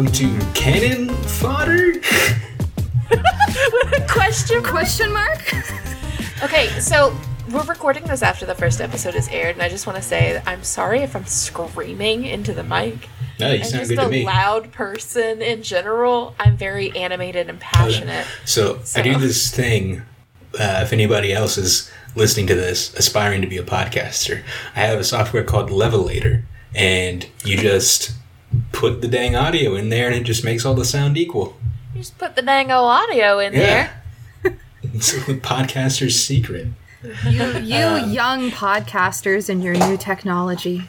welcome to Cannon Fodder. Question. Question mark? Okay, so we're recording this after the first episode is aired, and I just want to say that I'm sorry if I'm screaming into the mic. No, you I'm sound just good a to me. loud person in general. I'm very animated and passionate. So, I do this thing. Uh, if anybody else is listening to this, aspiring to be a podcaster, I have a software called Levelator, and you just put the dang audio in there, and it just makes all the sound equal. You just put the dango audio in Yeah. there. It's the podcaster's secret. You, you young podcasters and your new technology.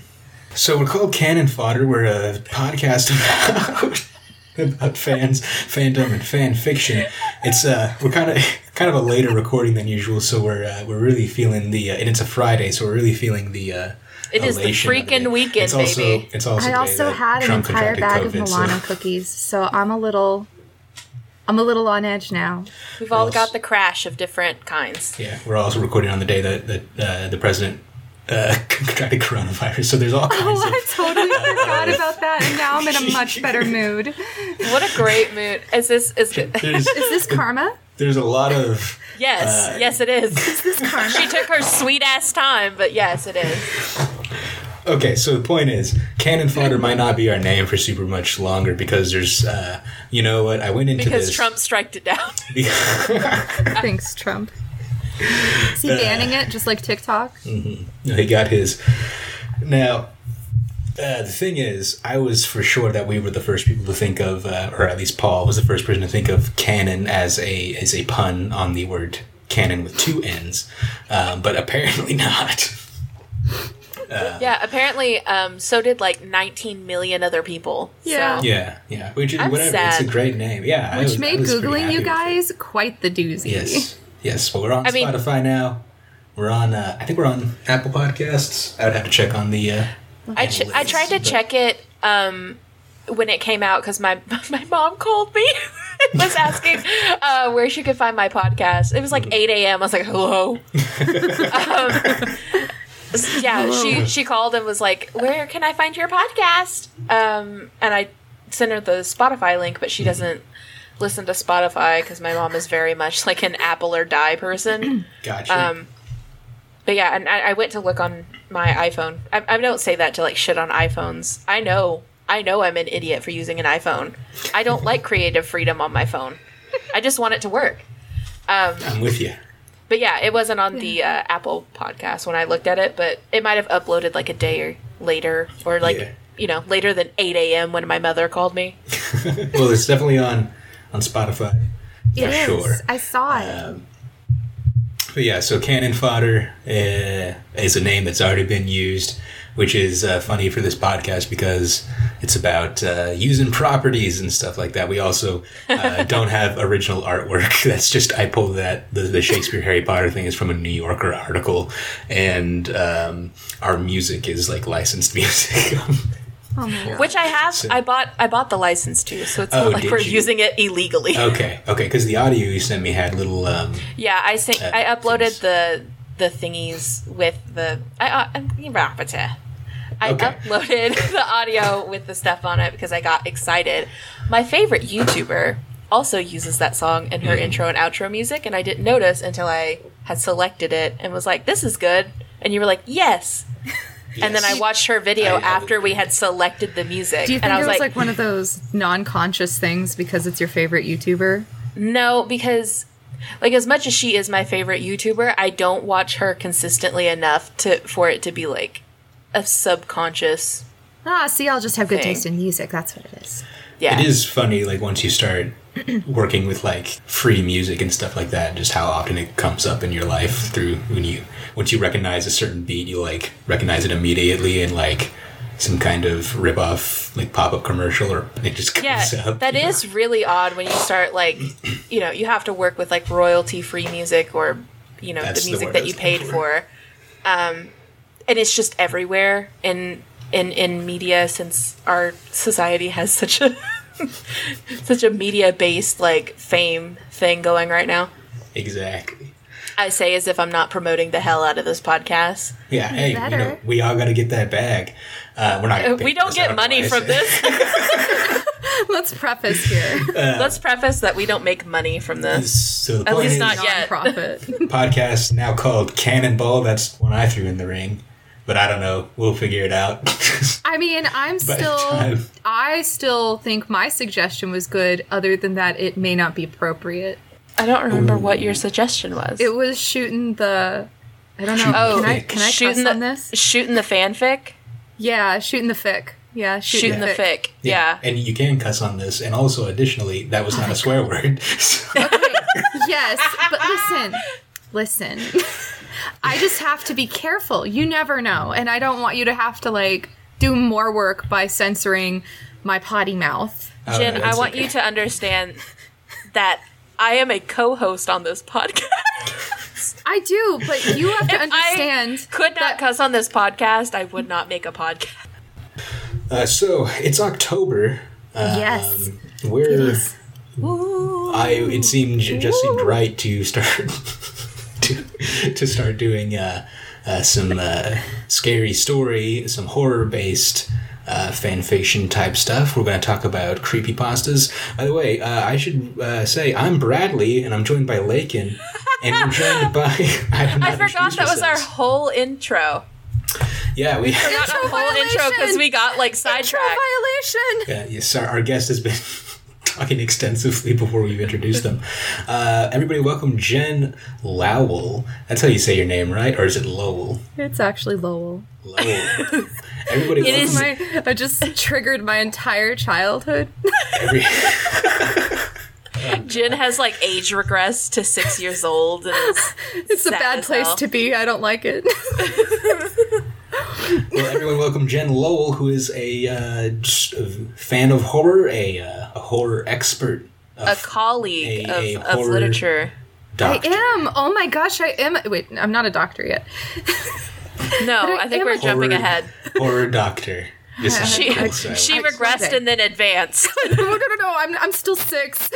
So we're called Cannon Fodder. We're a podcast about, about fans, fandom, and fan fiction. It's uh, we're kind of kind of a later recording than usual, so we're uh, we're really feeling the uh, and it's a Friday, so we're really feeling the. Uh, It is the freaking it. weekend, it's also, baby. It's also. I also that had an entire bag contracted of COVID, so- Milano cookies, so I'm a little, I'm a little on edge now. We've all else? got the crash of different kinds. Yeah, we're also recording on the day that that uh, the president uh, contracted coronavirus. So there's all kinds Oh, of I totally forgot about that, and now I'm in a much better mood. What a great mood! Is this is Is this karma? there's a lot of yes, Uh, yes it is. Is this karma? She took her sweet ass time, but yes, it is. Okay, so the point is, cannon fodder might not be our name for super much longer because there's, uh, you know what? I went into Because this Trump striked it down. Thanks, Trump. Is he banning it just like TikTok? No, he got his. Now, uh, the thing is, I was for sure that we were the first people to think of, uh, or at least Paul was the first person to think of canon as a as a pun on the word cannon with two n's, um, but apparently not. Yeah, apparently, um, so did like 19 million other people. Yeah. So. Yeah, yeah. Which is I'm whatever. It's a great name. Yeah, Which was- made googling you guys quite the doozy. Yes, yes. But we're on I mean- Spotify now. We're on. Uh, I think we're on Apple Podcasts. I would have to check on the. Uh, I, ch- I tried to but- check it um, when it came out because my my mom called me was asking uh, where she could find my podcast. It was like 8 a.m. I was like, hello. um, yeah, she she called and was like, where can I find your podcast? Um, and I sent her the Spotify link, but she doesn't listen to Spotify because my mom is very much like an Apple or die person. Gotcha. Um, but yeah, and I, I went to look on my iPhone. I, I don't say that to like shit on iPhones. I know, I know I'm an idiot for using an iPhone. I don't like creative freedom on my phone. I just want it to work. Um, I'm with you. But yeah, it wasn't on the uh, Apple podcast when I looked at it, but it might have uploaded like a day or later, or like Yeah. you know later than 8 a.m. when my mother called me. Well, it's definitely on on Spotify. It is. sure. I saw it. Um, but yeah, so cannon fodder uh, is a name that's already been used, which is uh, funny for this podcast because it's about uh, using properties and stuff like that. We also uh, don't have original artwork. That's just I pulled that the, the Shakespeare Harry Potter thing is from a New Yorker article, and um, our music is like licensed music. oh. Which I have. So- I bought. I bought the license too, so it's Oh, not like we're you? using it illegally. okay, okay, because the audio you sent me had little. Um, Yeah, I think Uh, I uploaded things. the the thingies with the I uh, I Okay. uploaded the audio with the stuff on it because I got excited. My favorite YouTuber also uses that song in her Mm. intro and outro music, and I didn't notice until I had selected it and was like, "This is good," and you were like, "Yes." And then I watched her video I- I- after we had selected the music, Do you and think I it was was like, like, one of those non-conscious things because it's your favorite YouTuber? No, because like as much as she is my favorite YouTuber, I don't watch her consistently enough to for it to be like a subconscious. Ah, see, I'll just have good Thing. taste in music. That's what it is. Yeah. It is funny, like once you start working with like free music and stuff like that, just how often it comes up in your life through when you once you recognize a certain beat, you like recognize it immediately and like some kind of rip off like pop up commercial or it just comes Yeah, up. that is really odd when you start like, you know, you have to work with like royalty free music or, you know, That's the the music word that you paid looking for. Um, and it's just everywhere in in in media since our society has such a such a media based like fame thing going right now. Exactly. I say as if I'm not promoting the hell out of this podcast. Yeah, hey, you know, we all got to get that bag. Uh, we're not. Uh, we don't get money why from this. Let's preface here. Let's preface that we don't make money from this. So the At point least is, not yet. Profit. podcast now called Cannonball. That's one I threw in the ring, but I don't know. We'll figure it out. I mean, I'm still. I still think my suggestion was good. Other than that, it may not be appropriate. I don't remember what your suggestion was. It was shooting the. I don't know. oh, can I can I shooting cuss the on this? shooting the fanfic, Yeah, shooting the fic. Yeah, shooting, shooting the fic. yeah. Yeah. and you can cuss on this, and also additionally, that was oh not a swear word. So- yes, but listen, listen. I just have to be careful. You never know, and I don't want you to have to like do more work by censoring my potty mouth. Oh, Jen, no, I want okay. you to understand that I am a co-host on this podcast. I do, but you have to If I understand. Could not cuss on this podcast. I would not make a podcast. Uh, so it's October. Um, Yes. Where is. I it seemed it just seemed right to start to to start doing uh, uh, some uh, scary story, some horror based. Uh, fan fiction type stuff. We're going to talk about creepy pastas. By the way, uh, I should uh, say I'm Bradley, and I'm joined by Lakin, and we're joined by. I, I forgot introduce that was our whole intro. Yeah, we. Forgot our Intro whole intro because we got like Intro sidetracked. violation. Yeah, yes, our, our guest has been talking extensively before we've introduced them. Uh, everybody, welcome Jen Lowell. That's how you say your name, right? Or is it Lowell? It's actually Lowell. Lowell. Everybody, It is- My, I just triggered my entire childhood. every, Jen has like age regress to six years old. And is It's a bad place hell. to be. I don't like it. Well, everyone, welcome Jen Lowell, who is a, uh, just a fan of horror, a, uh, a horror expert, a colleague A- a of, of literature. doctor. I am. Oh my gosh, I am. Wait, I'm not a doctor yet. No, I I think we're a- jumping Horror- ahead. Horror doctor. This is She cool, she I- regressed okay. and then advanced. no, no, no, no. I'm, I'm still six.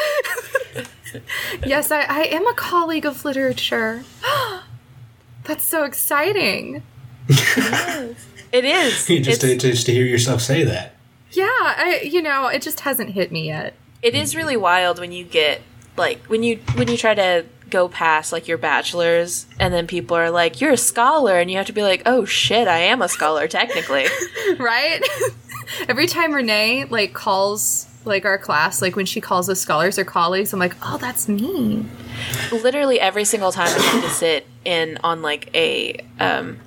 yes, I, I am a colleague of literature. That's so exciting. It is. just, to, just to hear yourself say that. Yeah, I, you know, it just hasn't hit me yet. it is really wild when you get like when you when you try to go past like your bachelor's and then people are like you're a scholar and you have to be like oh shit i am a scholar technically right? Every time Renee like calls like our class, like when she calls us scholars or colleagues, I'm like, oh, that's me. literally every single time i have to sit in on like a um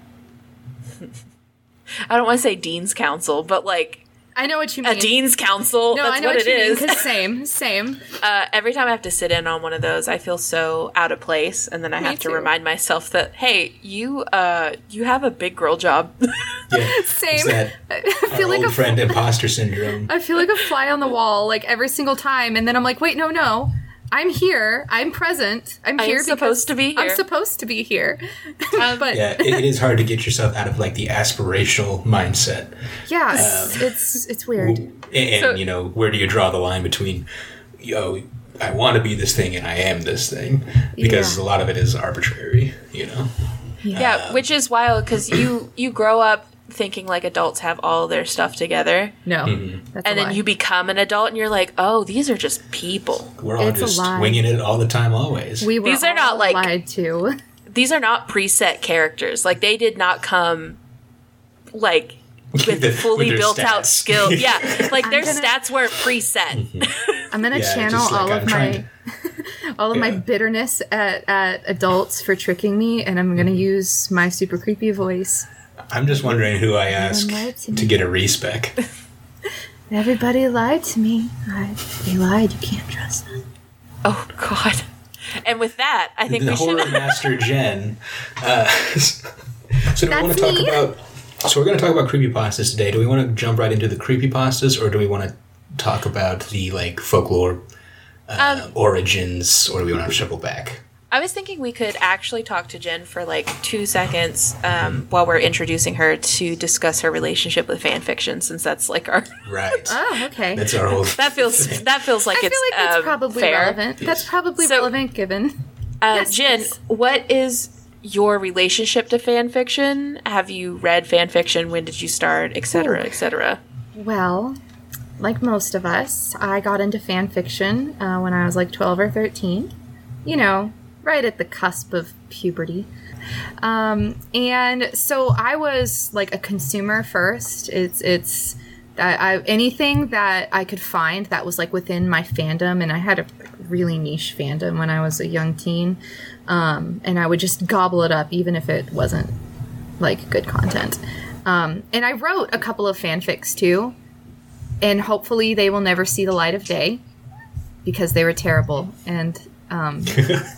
i don't want to say dean's council but like I know what you mean. a dean's council no, that's I know what, what, it mean. is 'cause same, same. uh, every time i have to sit in on one of those i feel so out of place and then i Me have to too. remind myself that hey you uh you have a big girl job Yeah. Same. That I our feel like old a friend imposter syndrome. I feel like a fly on the wall, like every single time, and then I'm like, wait, no, no, I'm here, I'm present, I'm I am here. supposed to be here. I'm supposed to be here. Um, but Yeah, yeah, it, it is hard to get yourself out of like the aspirational mindset. it's, it's it's weird. And, and, So- you know, where do you draw the line between, yo, I want to be this thing and I am this thing? Because Yeah. a lot of it is arbitrary, you know? Yeah, which is wild because you you grow up thinking like adults have all their stuff together, No, Mm-hmm. that's a and then lie. you become an adult and you're like, oh, these are just people. We're all It's just lie. winging it all the time, always. we were These are not all like- lied to. These are not preset characters. Like they did not come like with the- fully with their built out stats. skill. Yeah, like their gonna- stats weren't preset. I'm gonna Yeah, channel just like all I'm of trying my all of my bitterness at, at adults for tricking me, and I'm gonna use my super creepy voice. I'm just wondering who I ask to to get a respec. Everybody lied to me. I, they lied. You can't trust them. Oh God. And with that, I think the we horror should. master Jen. Uh, so do we want That's to talk me. about? So we're going to talk about creepypastas today. Do we want to jump right into the creepypastas, or do we want to talk about the like folklore uh, Um, origins, or do we want to circle back? I was thinking we could actually talk to Jen for like two seconds um, while we're introducing her to discuss her relationship with fan fiction, since that's like our Right. Oh, okay. That's our whole. that feels that feels like I feel it's like that's um, probably fair. relevant. That's probably So- relevant given. Uh, Yes, Jen, yes. what is your relationship to fan fiction? Have you read fan fiction? When did you start, etc., Ooh. etc.? Well, like most of us, I got into fan fiction uh, when I was like 12 or 13. You know, right at the cusp of puberty. Um, and so I was like a consumer first. It's it's I, I, anything that I could find that was like within my fandom, and I had a really niche fandom when I was a young teen, um, and I would just gobble it up even if it wasn't like good content. Um, and I wrote a couple of fanfics too, and hopefully they will never see the light of day because they were terrible and. Um,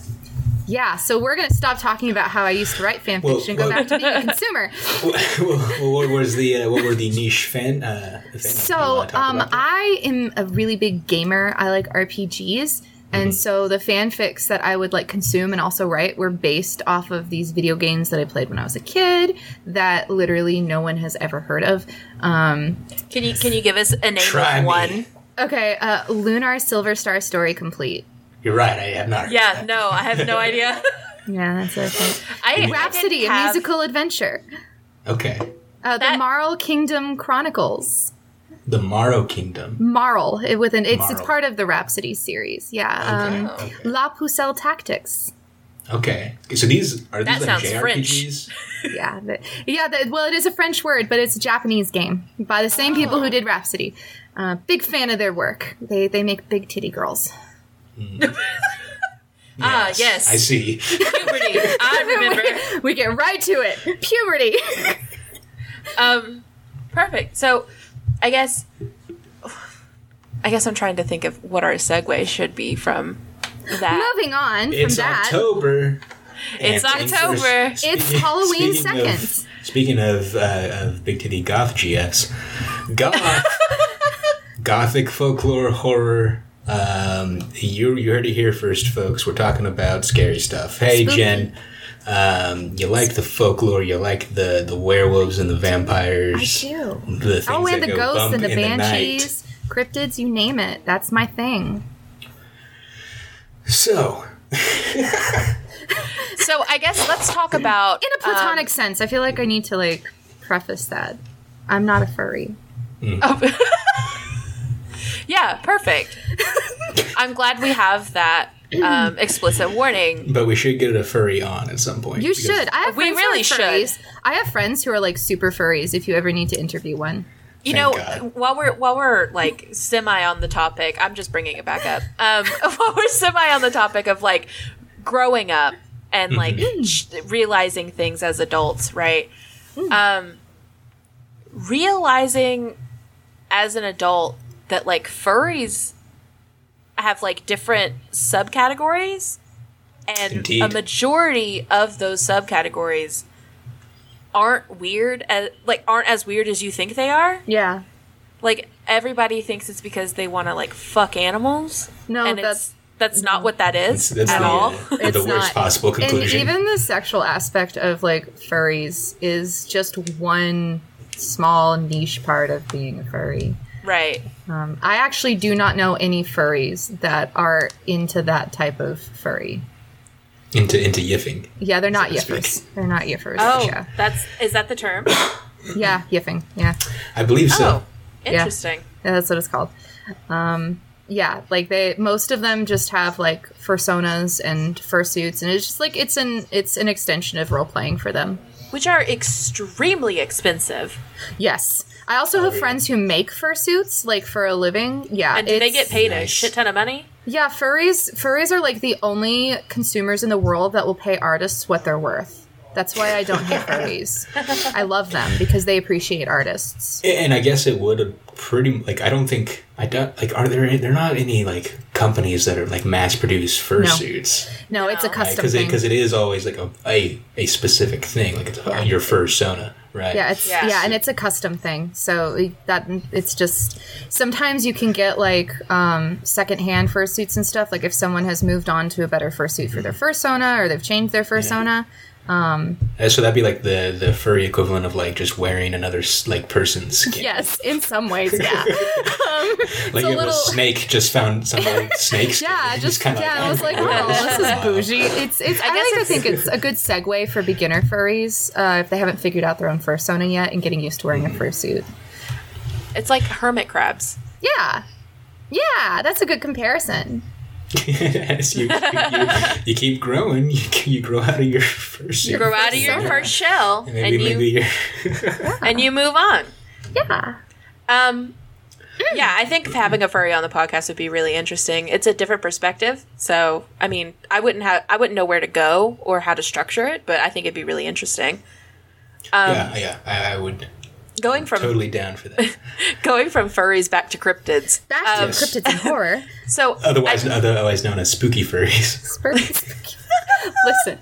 yeah, so we're gonna stop talking about how I used to write fan Well, and go well- back to being a consumer. well, what was the uh, what were the niche fan? Uh, fan So, um. I am a really big gamer. I like RPGs. And so the fanfics that I would like consume and also write were based off of these video games that I played when I was a kid that literally no one has ever heard of. Um, Can you can you give us a name Try of me. one? okay, uh, Lunar Silver Star Story complete. You're right. I have not. heard Yeah, that. no, I have no idea. Yeah, that's okay. I I Rhapsody, didn't a musical adventure. Okay. Uh, the Marl Kingdom Chronicles. The Marl Kingdom. Marl, with an it's it's part of the Rhapsody series. Yeah. Okay. Um, okay. La Pucelle Tactics. Okay. So these are That these like sounds French. Yeah, the, yeah. The, well, it is a French word, but it's a Japanese game by the same people who did Rhapsody. Uh, big fan of their work. They they make big titty girls. Ah, yes. I see. Puberty. I remember. We get right to it. Puberty. Um, perfect. So, I guess, I guess I'm trying to think of what our segue should be from that. Moving on It's from that. October. It's and things are- October. It's speaking- Halloween speaking second. Of, speaking of uh, of big titty goth GFs, goth, gothic folklore horror. Um, you you heard it here first, folks. We're talking about scary stuff. Hey, Spooky. Jen. Um, you like the folklore? You like the the werewolves and the vampires? I do. The things Oh, and that the go ghosts bump and the in night. banshees, cryptids, you name it. That's my thing. So, So, I guess let's talk about In a platonic sense, I feel like I need to like preface that. I'm not a furry. Yeah, perfect. I'm glad we have that um, explicit warning. but we should get a furry on at some point. You because- should. I have We friends really who should. are furries. I have friends who are like super furries. If you ever need to interview one, You Thank know, God. while we're while we're like semi on the topic, I'm just bringing it back up. Um, while we're semi on the topic of like growing up and like sh- realizing things as adults, right? Um, realizing as an adult that like furries have like different subcategories and Indeed. a majority of those subcategories aren't weird as like aren't as weird as you think they are yeah. like everybody thinks it's because they want to like fuck animals No, and that's it's that's not what that is That's, that's at the, all uh, the It's worst not. possible And even the sexual aspect of like furries is just one small niche part of being a furry. Right Um, I actually do not know any furries that are into that type of furry. into into yiffing. Yeah, they're not So to speak. yiffers. They're not yiffers. oh Yeah, that's is that the term yeah, yiffing. Yeah. I believe so. oh interesting Yeah, that's what it's called. Um, yeah, like they most of them just have like fursonas and fursuits, and it's just like it's an it's an extension of role playing for them. Which are extremely expensive. Yes, I also have oh. friends who make fursuits like for a living. Yeah, and do they get paid a shit ton of money? Yeah, furries furries are like the only consumers in the world that will pay artists what they're worth. That's why I don't hate furries. I love them because they appreciate artists. And I guess it would pretty like I don't think I don't like are there there not any like companies that are like mass produce fursuits No, it's a No. custom because thing. because it is always like a a, a specific thing like it's uh, your fursona right Yeah, it's Yeah. yeah. and it's a custom thing. So that it's just sometimes you can get like um, secondhand fursuits and stuff. Like if someone has moved on to a better fursuit for their fursona or they've changed their fursona. Uh, so that'd be like the the furry equivalent of like just wearing another like person's skin Yes, in some ways, yeah. like a little- a snake just found some like snake skin Yeah, and just kinda yeah. I was like, "Oh, oh, this is bougie. It's it's. I, guess like to it's- think it's a good segue for beginner furries uh, if they haven't figured out their own fursona yet and getting used to wearing a fursuit. it's like hermit crabs Yeah. Yeah, that's a good comparison. As you, you, you keep growing, you, you grow out of your first. You grow out of your Sure. first shell and and maybe you maybe you're. and you move on. Yeah. Um, yeah, I think having a furry on the podcast would be really interesting. It's a different perspective, so I mean, I wouldn't have, I wouldn't know where to go or how to structure it, but I think it'd be really interesting. Um, yeah, yeah, I, I would Going from totally down for that. going from furries back to cryptids. Back to Um, Yes. cryptids and horror. So Otherwise, I- otherwise known as spooky furries. Spooky. Listen.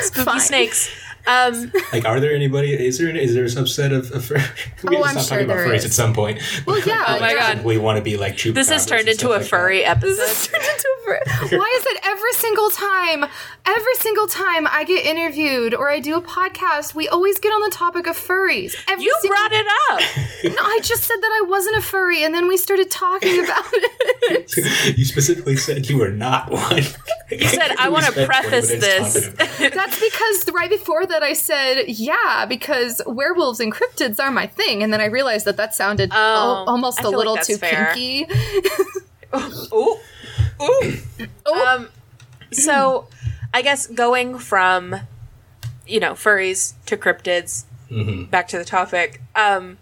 spooky Fine. snakes. Um, Like, are there anybody? Is there is there a subset of, of fur? we Oh, have to I'm stop sure talking about furries is. at some point. Well, yeah, Oh my. God. we want to be like chupacabras. this has turned into a like that. furry This episode. has turned into a fur- Why is it every single time, every single time I get interviewed or I do a podcast, we always get on the topic of furries? Every You single- brought it up. No, I just said that I wasn't a furry, and then we started talking about it. you specifically said you were not one. You said I want to preface this. That's because right before that I said, yeah, because werewolves and cryptids are my thing, and then I realized that that sounded Oh, al- almost a feel like little too fair. kinky. Ooh, ooh. Um, so I guess going from you know furries to cryptids, back to the topic. Um,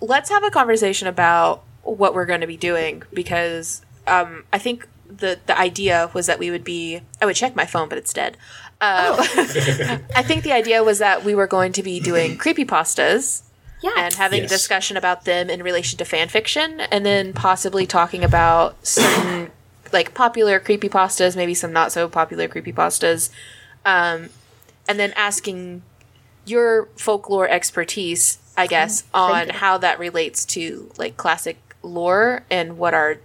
let's have a conversation about what we're going to be doing because um, I think the the idea was that we would be. I would check my phone, but it's dead. Uh, I think the idea was that we were going to be doing creepypastas Yeah. and having Yes. a discussion about them in relation to fan fiction and then possibly talking about certain like popular creepy pastas maybe some not so popular creepypastas um, and then asking your folklore expertise i guess on you. how that relates to like classic lore and what are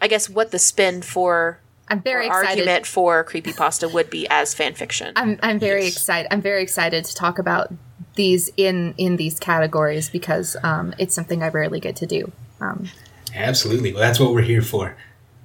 i guess what the spin for I'm very or excited. argument for creepypasta would be as fan fiction I'm I'm very Yes. excited. I'm very excited to talk about these in in these categories because um, it's something I rarely get to do. Um, Absolutely. Well, that's what we're here for.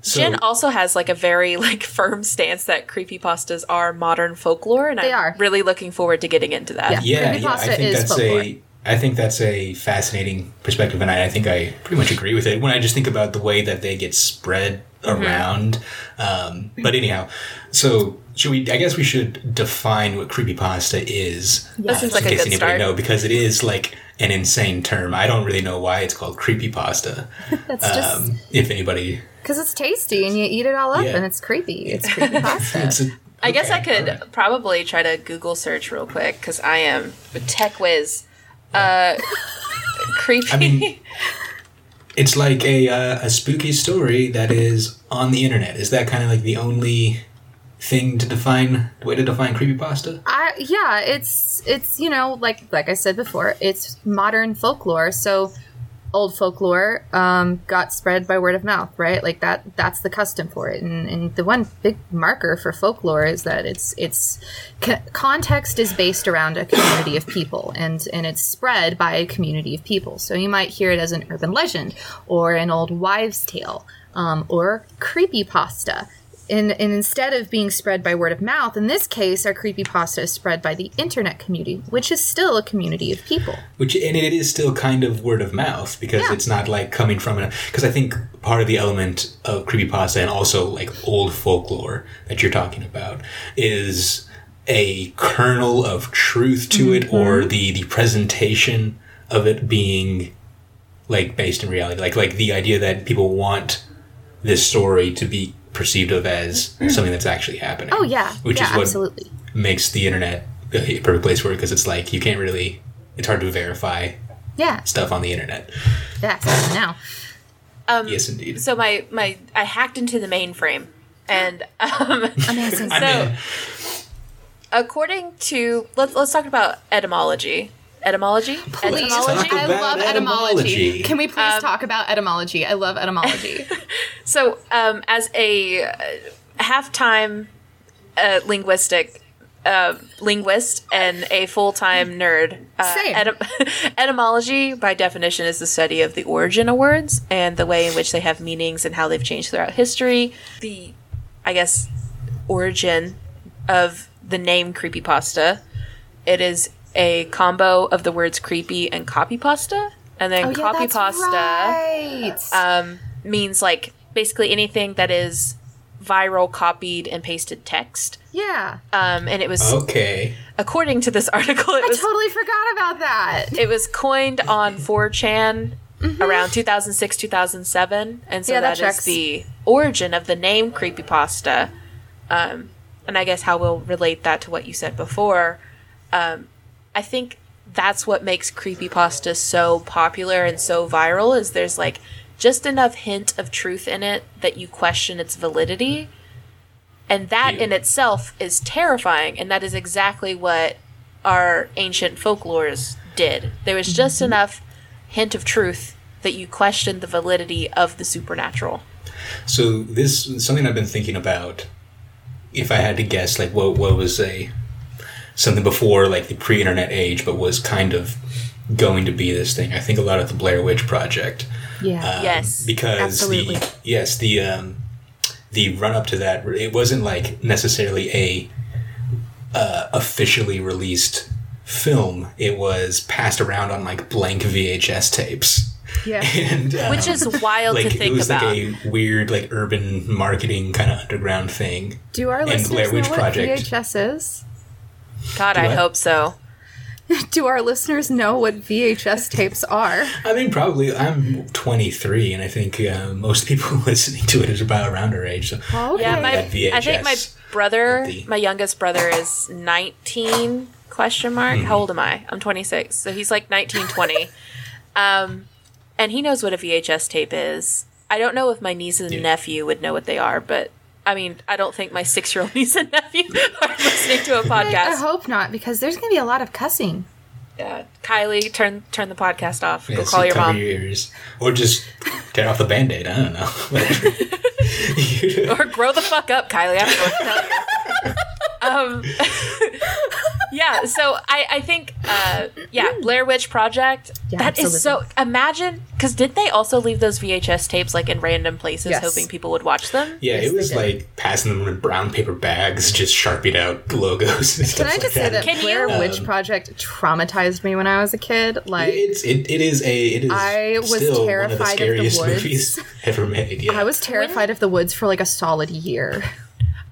So, Jen also has like a very like firm stance that creepypastas are modern folklore, and They I'm are. really looking forward to getting into that. Yeah. yeah, yeah, I think is that's folklore. a. I think that's a fascinating perspective, and I, I think I pretty much agree with it. When I just think about the way that they get spread Mm-hmm. around, um, but anyhow, so should we? I guess we should define what creepypasta is. That seems like in a case good anybody start. know, because it is like an insane term. I don't really know why it's called creepypasta. that's just Um, if anybody, because it's tasty and you eat it all up Yeah. and it's creepy. It's creepy pasta. it's a, I guess I could alright. probably try to Google search real quick because I am a tech whiz. Uh, creepy. I mean, It's like a uh, a spooky story that is on the internet. Is that kind of like the only thing to define way to define creepypasta? I yeah, it's it's you know like like I said before, it's modern folklore. So old folklore um, got spread by word of mouth, right? Like that that's the custom for it. And, and the one big marker for folklore is that it's it's co- context is based around a community of people and and it's spread by a community of people. So you might hear it as an urban legend or an old wives' tale um, or creepy pasta. And, and instead of being spread by word of mouth, in this case, our creepypasta is spread by the internet community, which is still a community of people. Which and it is still kind of word of mouth because Yeah. it's not like coming from a because I think part of the element of creepypasta and also like old folklore that you're talking about is a kernel of truth to it or mm-hmm. the the presentation of it being like based in reality like like the idea that people want this story to be perceived of as something that's actually happening Oh yeah, which yeah, is what absolutely. makes the internet a perfect place for it because it's like you can't really it's hard to verify Yeah, stuff on the internet yeah. now, um, yes indeed so my my I hacked into the mainframe, and um, amazing. So- according to let's let's talk about etymology. Etymology. Please. Etymology. Talk I love etymology. etymology. Can we please Um, talk about etymology? I love etymology. So, um, as a uh, half-time uh, linguistic uh, linguist and a full-time nerd, uh, Same. etym- etymology, by definition, is the study of the origin of words and the way in which they have meanings and how they've changed throughout history. The, I guess, origin of the name creepypasta. It is a combo of the words creepy and copy pasta. and then Oh, yeah, copy pasta right. um, means like basically anything that is viral, copied, and pasted text. yeah. Um, and it was Okay. according to this article, it I was totally forgot about that. it was coined on 4chan around 2006 2007 and so Mm-hmm. Yeah, that that is the origin of the name creepypasta um, and i guess how we'll relate that to what you said before um, i think that's what makes creepypasta so popular and so viral is there's like just enough hint of truth in it that you question its validity and that Yeah. in itself is terrifying and that is exactly what our ancient folklores did there was just Mm-hmm. enough hint of truth that you questioned the validity of the supernatural So this is something I've been thinking about. If I had to guess, like what what was a something before like the pre-internet age, but was kind of going to be this thing. I think a lot of the Blair Witch Project. Yeah. um, Yes, because absolutely. the yes the um, the run up to that it wasn't like necessarily a uh, officially released film. It was passed around on like blank VHS tapes. yeah. And, um, which is wild like to think it was about like a weird like urban marketing kind of underground thing. Do our and listeners Blair Witch know what Project. VHS is? God Do i I? hope so Do our listeners know what VHS tapes are? I mean, probably I'm 23, and I think uh, most people listening to it is about around our age. So Okay. yeah my that i think my brother the- my youngest brother is 19 question mark Hmm. how old am i i'm 26 so he's like 19 20 um and he knows what a vhs tape is i don't know if my niece and Yeah. nephew would know what they are but I mean, I don't think my six-year-old niece and nephew are listening to a podcast. I hope not, because there's going to be a lot of cussing. Yeah, Kylie, turn turn the podcast off. yeah, Go so call your cover mom, your ears, or just tear off the band-aid. I don't know. Or grow the fuck up, Kylie. I don't know to tell you. um, yeah. So I I think uh, yeah, Blair Witch Project. Yeah, that is so. Imagine because did they also leave those VHS tapes like in random places, Yes. hoping people would watch them? yeah, Yes, it was like passing them in brown paper bags, just sharpied out logos and stuff Can I like just say that Can Blair you- Witch Project traumatized me when I was a kid? Like, It's it, it is a it is I was still terrified of one the of the scariest woods. movies ever made. Yeah. I was terrified of the woods for like a solid year.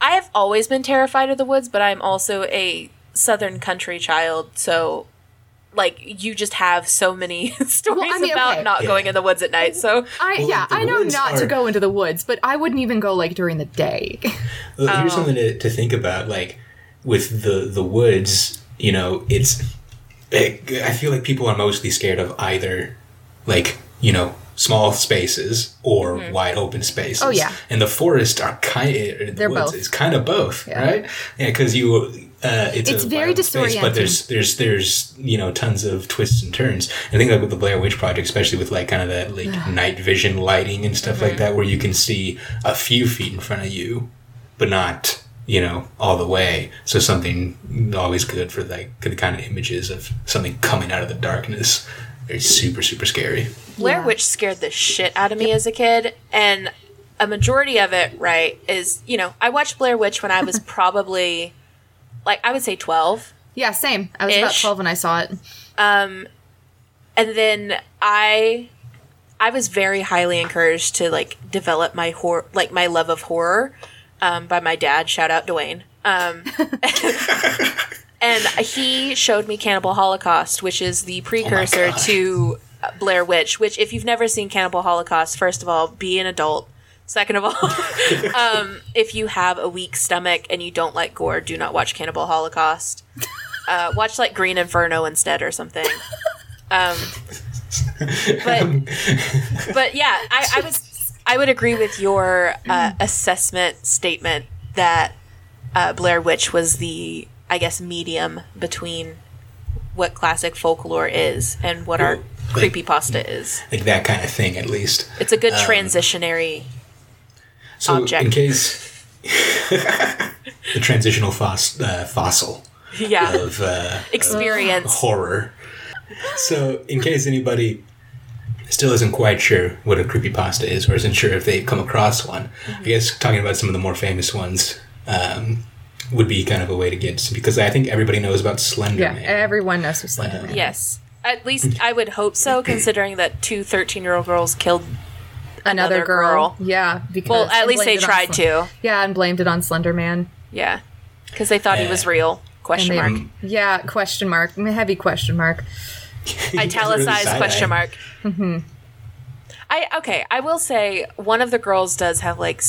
I have always been terrified of the woods, but I'm also a southern country child, so like you just have so many stories I mean, about okay. not Yeah. going in the woods at night. So I Well, yeah, I know woods not to go into the woods, but I wouldn't even go like during the day. Well, Oh. Here's something to, to think about. Like with the the woods, you know, it's. I feel like people are mostly scared of either, like you know, small spaces or mm-hmm. wide open spaces. Oh, yeah. and the forest are kind. The They're woods both. is kind of both, Yeah. right? Yeah, because you. Uh, it's It's a very disorienting. space, but there's there's there's you know tons of twists and turns. I think like with the Blair Witch Project, especially with like kind of that like night vision lighting and stuff Mm-hmm. like that, where you can see a few feet in front of you, but not you know all the way. So something always good for like the kind of images of something coming out of the darkness. They're super super scary. Blair Yeah. Witch scared the shit out of me as a kid, and a majority of it, right, is you know I watched Blair Witch when I was probably like I would say twelve. yeah, same. I was about twelve when I saw it. Um, and then I I was very highly encouraged to like develop my horror like my love of horror um, by my dad. Shout out Dwayne. Um, and he showed me Cannibal Holocaust, which is the precursor God. to Blair Witch. Which, if you've never seen Cannibal Holocaust, first of all, be an adult. Second of all, um, if you have a weak stomach and you don't like gore, do not watch Cannibal Holocaust. Uh, watch like Green Inferno instead or something. Um, but but yeah, I, I was I would agree with your uh, assessment statement that uh, Blair Witch was the I guess medium between what classic folklore is and what our Well, like- creepypasta is. Like that kind of thing, at least. It's a good transitionary. So object. in case the transitional fos- uh, fossil Yeah, of uh, experience. horror. So, in case anybody still isn't quite sure what a creepypasta is or isn't sure if they've come across one, I guess talking about some of the more famous ones um, would be kind of a way to get because I think everybody knows about Slender Yeah, Man. everyone knows who Slender Man. Yes. At least I would hope so, considering that two 13 year old girls killed. Another, Another girl. girl. Yeah. Because Well, at least they blamed it on tried Slen- to. Yeah, and blamed it on Slender Man. Yeah. Because they thought he was real. Question they- mark. Yeah, question mark. Heavy question mark. Italicized Really question mark. Mm-hmm. I okay. I will say one of the girls does have like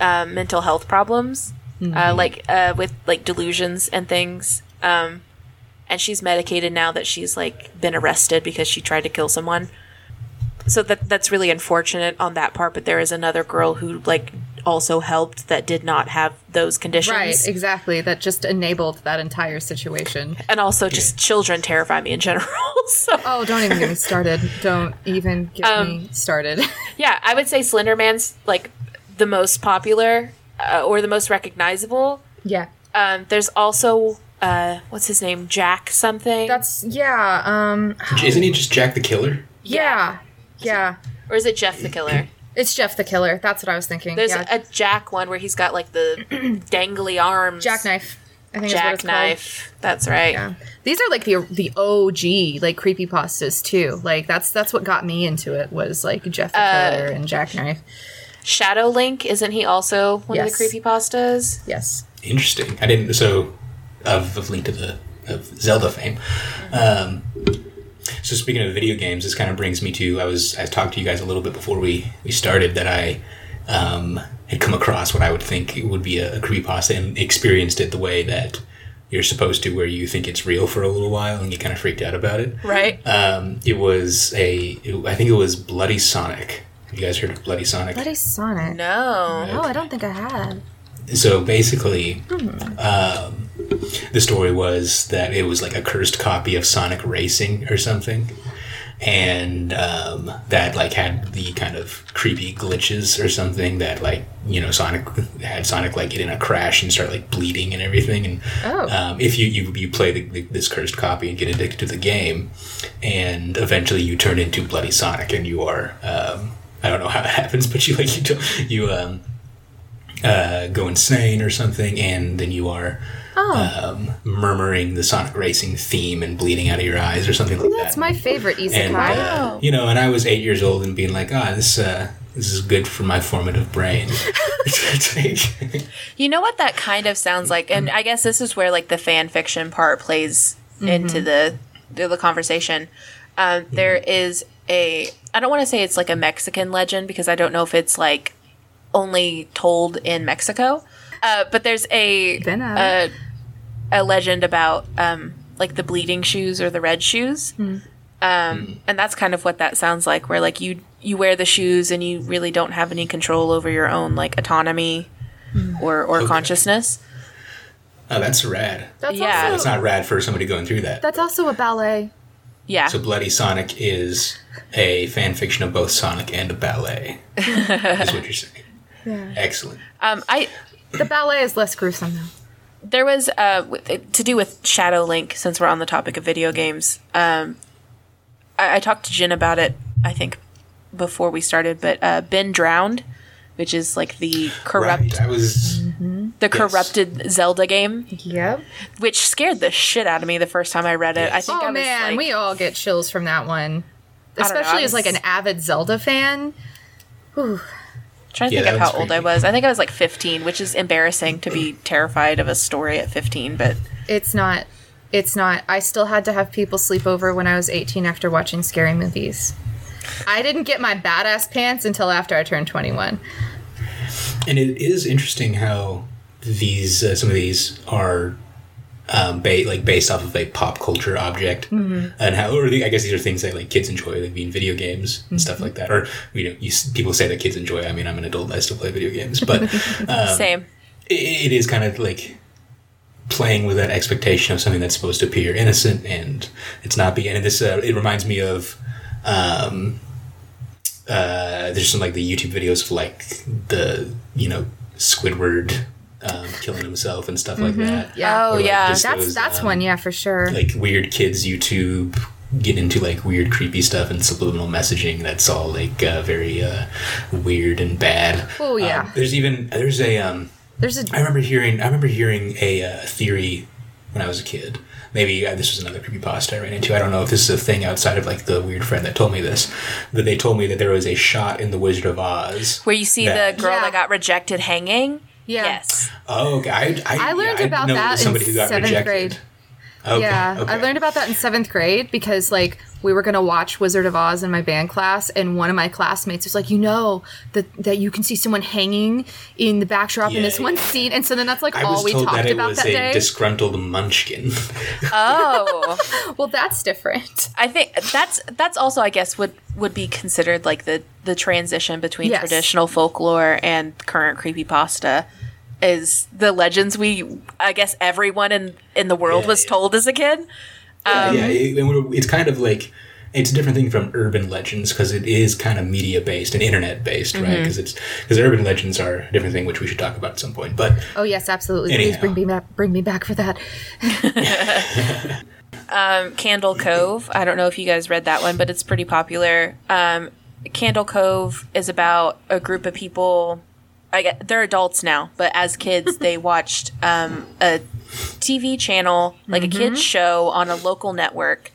uh, mental health problems, uh, Mm-hmm. like uh, with like delusions and things. Um, and she's medicated now that she's like been arrested because she tried to kill someone. So that that's really unfortunate on that part. But there is another girl who like also helped that did not have those conditions. Right, exactly. That just enabled that entire situation. And also, just children terrify me in general. so Oh, don't even get me started. Don't even get Um, me started. Yeah, I would say Slenderman's like the most popular uh, or the most recognizable. yeah. Um, there's also uh, what's his name, Jack something, That's yeah, um Isn't he just Jack the Killer? yeah. Yeah. or is it Jeff the Killer? It's Jeff the Killer. That's what I was thinking. There's yeah. a Jack one where he's got like the dangly arms, jackknife. I think is what it's called. jackknife. That's right. Yeah. These are like the the OG like creepy pastas too. Like that's that's what got me into it was like Jeff the Uh, Killer and Jackknife. Shadow Link, isn't he also one Yes. of the creepy pastas? Yes. Interesting. I didn't. So, of, of Link to the of Zelda fame. Um, so speaking of video games, this kind of brings me to I was I talked to you guys a little bit before we we started that I um, had come across what I would think would be a, a creepypasta and experienced it the way that you're supposed to, where you think it's real for a little while and you kind of freaked out about it. Right. Um, it was a it, I think it was Bloody Sonic. Have you guys heard of Bloody Sonic? Bloody Sonic. No. No, I don't think I have. so basically um, the story was that it was like a cursed copy of sonic racing or something and um, that like had the kind of creepy glitches or something that like you know sonic had sonic like get in a crash and start like bleeding and everything and Oh. um, if you, you you play the, the, this cursed copy and get addicted to the game and eventually you turn into bloody sonic and you are um, i don't know how it happens but you like you do, you um uh, go insane or something, and then you are Oh. um, murmuring the Sonic Racing theme and bleeding out of your eyes or something like That's that. That's my favorite isekai. and uh, Wow. you know, and I was eight years old and being like, ah, this uh, this is good for my formative brain. You know what that kind of sounds like, and I guess this is where like the fan fiction part plays into the the, the conversation. Um, there is a I don't want to say it's like a Mexican legend because I don't know if it's like only told in Mexico, uh, but there's a a, a legend about um, like the bleeding shoes or the red shoes. Um, and that's kind of what that sounds like, where like you you wear the shoes and you really don't have any control over your own like autonomy or or Okay. consciousness. oh, that's rad. That's Yeah. It's also not rad for somebody going through that. that's also a ballet. Yeah, So Bloody Sonic is a fan fiction of both Sonic and a ballet. is what you're saying. Yeah. Excellent. um, I The ballet is less gruesome though. There was uh to do with Shadow Link since we're on the topic of video games. Um, I, I talked to Jin about it. I think before we started, but uh, Ben Drowned, which is like the corrupt Right. I was. the corrupted Zelda game, Yep. which scared the shit out of me the first time I read it. I Yes. think I Oh was man, like, we all get chills from that one. don't know, Especially as like an avid Zelda fan. Trying to Yeah, think of how was old I was. I think I was like 15, which is embarrassing to be terrified of a story at 15. But It's not it's not I still had to have people sleep over when I was 18 after watching scary movies. I didn't get my badass pants until after I turned 21. And it is interesting how these uh, some of these are um, ba- like based off of a pop culture object, and how or the, I guess these are things that like kids enjoy, like being video games and stuff like that. Or you know, you, people say that kids enjoy. I mean, I'm an adult, I still play video games, but um, same. it, it is kind of like playing with that expectation of something that's supposed to appear innocent and it's not being and this uh, it reminds me of um uh there's some like the youtube videos of like the you know squidward um killing himself and stuff like that Yeah. Oh, like, yeah. That's those, that's um, one, yeah, for sure. like weird kids youtube get into like weird creepy stuff and subliminal messaging that's all like uh, very uh weird and bad Oh, yeah. Um, there's even there's a um There's a I remember hearing. I remember hearing a uh, theory when I was a kid. Maybe uh, this was another creepy creepypasta I ran into. I don't know if this is a thing outside of like the weird friend that told me this, but they told me that there was a shot in The Wizard of Oz Where you see That- the girl Yeah. that got rejected hanging. Yeah. Yes. Oh, okay. I, I, I learned yeah, about know that in somebody who got seventh rejected. grade. Okay, yeah, okay. I learned about that in seventh grade because like we were gonna watch Wizard of Oz in my band class, and one of my classmates was like, "You know that that you can see someone hanging in the backdrop in Yeah, this one yeah. scene," and so then that's like I all we told talked that it about was that a day. disgruntled munchkin. Oh, well, that's different. I think that's that's also I guess would would be considered like the the transition between Yes. traditional folklore and current creepypasta is the legends we I guess everyone in in the world Yeah, was yeah. told as a kid. Um, yeah, it, it- it's kind of like it's a different thing from urban legends because it is kind of media based and internet based, right? Mm-hmm. Because it's because urban legends are a different thing, which we should talk about at some point. But Oh yes, absolutely. Anyhow. Please bring me back. Bring me back for that. um, Candle Cove. I don't know if you guys read that one, but it's pretty popular. Um, Candle Cove is about a group of people. I get they're adults now, but as kids they watched um, a TV channel, like a kids show on a local network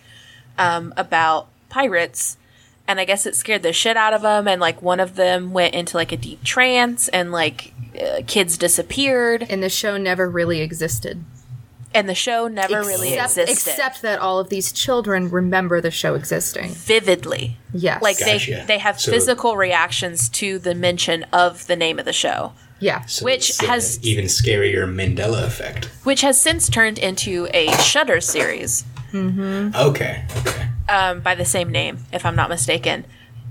um, about pirates. And I guess it scared the shit out of them. And like one of them went into like a deep trance, and like uh, kids disappeared, And the show never really existed. And the show never really except, existed except that all of these children remember the show existing. vividly. Yes. like they Gotcha. they have So- physical reactions to the mention of the name of the show yeah. so Which it's, uh, has- even scarier Mandela effect. which has since turned into a Shudder series Okay, okay. um, by the same name if i'm not mistaken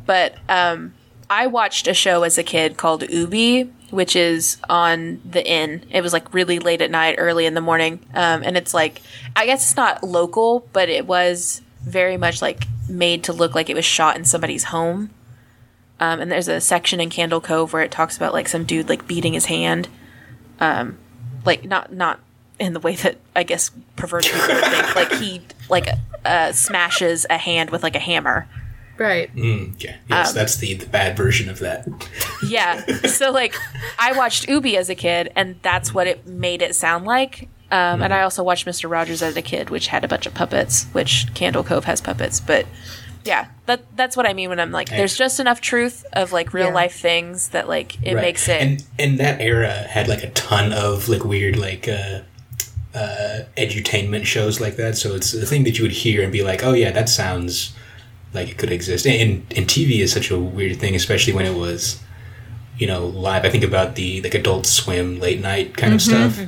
but um, i watched a show as a kid called Oobi which is on the inn. It was like really late at night early in the morning um, and it's like i guess it's not local but it was very much like made to look like it was shot in somebody's home. Um, and there's a section in candle cove where it talks about like some dude like beating his hand. Um, like not not in the way that i guess perverted people think. Like he like uh, smashes a hand with like a hammer Right. Mm, okay. Um, Yes, that's the, the bad version of that. Yeah. So like I watched Oobi as a kid and that's what it made it sound like. Um, and I also watched Mr. Rogers as a kid, which had a bunch of puppets, which Candle Cove has puppets. But yeah, that that's what I mean when I'm like, there's just enough truth of like real Yeah. life things that like it Right. makes it. And and that era had like a ton of like weird like uh uh edutainment shows like that. So it's the thing that you would hear and be like, oh yeah, that sounds like it could exist. And and TV is such a weird thing, especially when it was you know live. I think about the like Adult Swim late night kind of stuff,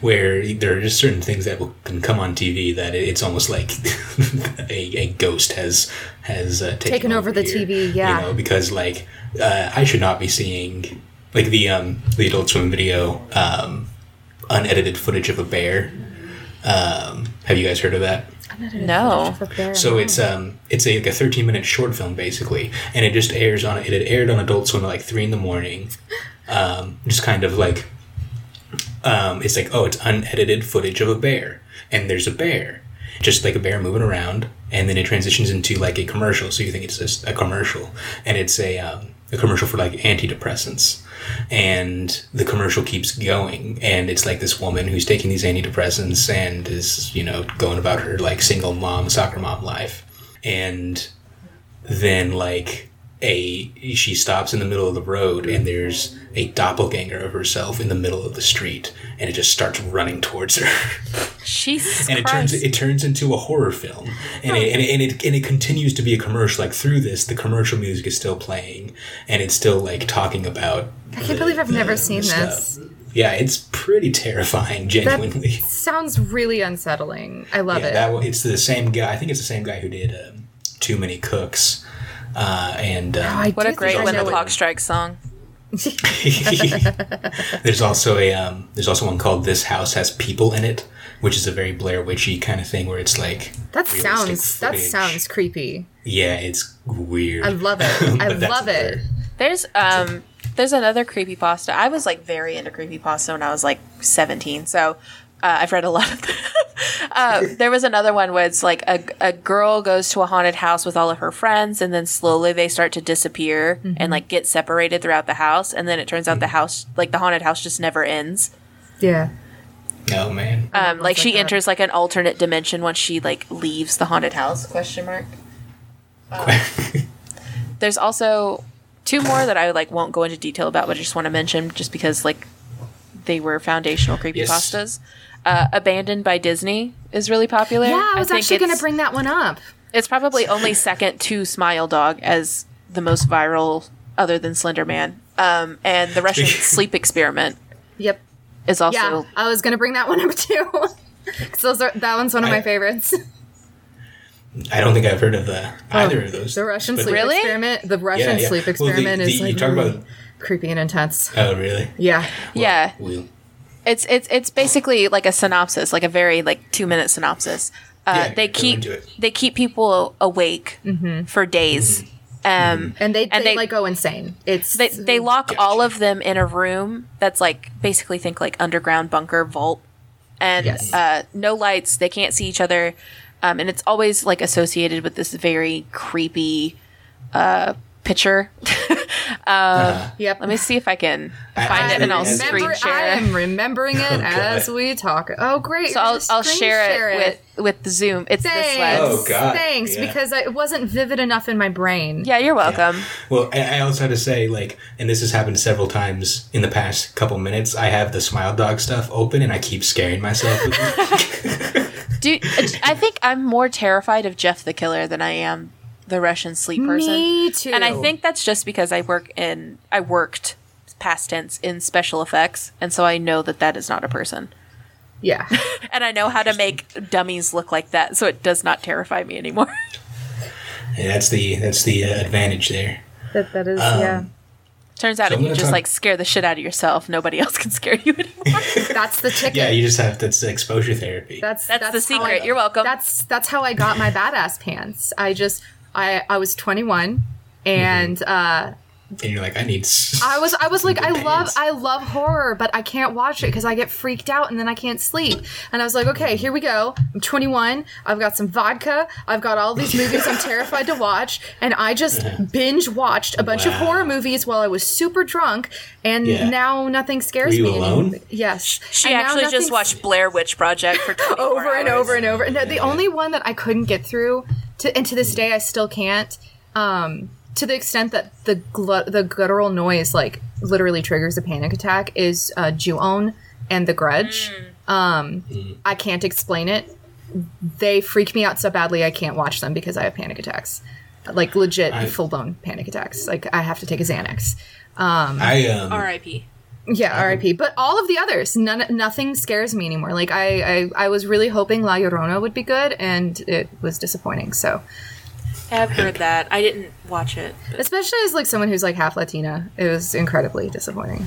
where there are just certain things that will, can come on TV that it's almost like a, a ghost has has uh, taken, Taken over the here, TV, yeah. you know, because like uh, I should not be seeing like the um the Adult Swim video um unedited footage of a bear. Um, have you guys heard of that? No. So it's um it's a, like a 13 minute short film basically, and it just airs on it had aired on Adult Swim at like three in the morning. Um, just kind of like um, it's like oh it's unedited footage of a bear, and there's a bear, just like a bear moving around, and then it transitions into like a commercial. So you think it's just a commercial, and it's a um, a commercial for like antidepressants. And the commercial keeps going, and it's like this woman who's taking these antidepressants and is, you know, going about her like single mom, soccer mom life. And then like a she stops in the middle of the road and there's a doppelganger of herself in the middle of the street and it just starts running towards her Jesus and it Christ. turns it turns into a horror film and it, and, it, and, it, and it continues to be a commercial like through this the commercial music is still playing and it's still like talking about I can't believe I've never seen this. yeah it's pretty terrifying genuinely Sounds really unsettling. I love yeah, it. that one- it's the same guy. I think it's the same guy who did um, Too Many Cooks, uh, and um, I what a great when the clock strikes song. there's also a um, there's also one called This House Has People in It, which is a very Blair Witchy kind of thing where it's like That realistic sounds that sounds creepy. yeah, it's weird. I love it. I love it. they're- There's um there's another creepy pasta. I was like very into creepy pasta when I was like 17. So uh, I've read a lot of them. uh, there was another one where it's like a, a girl goes to a haunted house with all of her friends and then slowly they start to disappear and like get separated throughout the house and then it turns out the house like the haunted house just never ends. Yeah. Oh man. Um, like she like that. enters like an alternate dimension once she like leaves the haunted house? Question mark. There's also two more that I like won't go into detail about, but I just want to mention just because like they were foundational creepy creepypastas. Uh, Abandoned by Disney is really popular. Yeah, I was think actually going to bring that one up. It's probably only second to Smile Dog as the most viral, other than Slender Man. Um, and the Russian sleep experiment Yep. is also Yeah, I was going to bring that one up too. 'Cause those are that one's one of I- my favorites. I don't think I've heard of the either of those. The Russian sleep Really? experiment. The Russian Yeah, yeah. sleep Well, the- experiment the- is you like talk really about- creepy and intense. Oh really? Yeah. yeah. We'll, It's it's it's basically like a synopsis, like a very like two minute synopsis. Uh, Yeah, they keep they keep people awake for days, um, And they, And they, they- like go insane. It's they they lock all of them in a room that's like basically think like underground bunker vault, and Yes. uh, no lights. They can't see each other, um, and it's always like associated with this very creepy uh, picture. uh, Yep. Let me see if I can find I it and I'll remember- screen Remember, I am remembering it God. as we talk. Oh, great! So I'll I'll screen share, it, with with the Zoom. It's this Thanks. lens. Oh, God. Thanks, Yeah. because I, it wasn't vivid enough in my brain. Yeah, you're welcome. Well, I I also had to say, like, and this has happened several times in the past couple minutes. I have the Smile Dog stuff open, and I keep scaring myself. With. Do I think I'm more terrified of Jeff the Killer than I am the Russian sleep person. Me too. And I think that's just because I work in I worked past tense in special effects, and so I know that that is not a person. yeah, And I know how to make dummies look like that, so it does not terrify me anymore. yeah, that's the that's the uh, advantage there. that that is Um, yeah. Turns out So if you just talk- like scare the shit out of yourself, nobody else can scare you anymore. That's the ticket. Yeah, you just have that's exposure therapy. That's That's the secret. I- You're welcome. That's that's how I got my badass pants. I just I I was 21 and Mm-hmm. uh and you're like, I need. i was I was like I Good love. I love horror, but I can't watch it because I get freaked out and then I can't sleep. And I was like, okay, here we go. I'm 21. I've got some vodka. I've got all these movies I'm terrified to watch, and I just binge watched a bunch of horror movies while I was super drunk, and Yeah. now nothing scares Were you me. alone? anymore. Yes. She And actually just watched Blair Witch Project for 24 over and over and over. No, the only one that I couldn't get through, to, and to this day I still can't, um, to the extent that the glu- the guttural noise like literally triggers a panic attack, is uh, Ju-on and The Grudge. Um, I can't explain it. They freak me out so badly I can't watch them because I have panic attacks, like legit I- full blown panic attacks. Like I have to take a Xanax. I um. R.I.P. Yeah, R.I.P. But all of the others, none, nothing scares me anymore. Like I, I, I was really hoping La Llorona would be good, and it was disappointing. So, I've heard that. I didn't watch it. but- especially as like someone who's like half Latina, it was incredibly disappointing.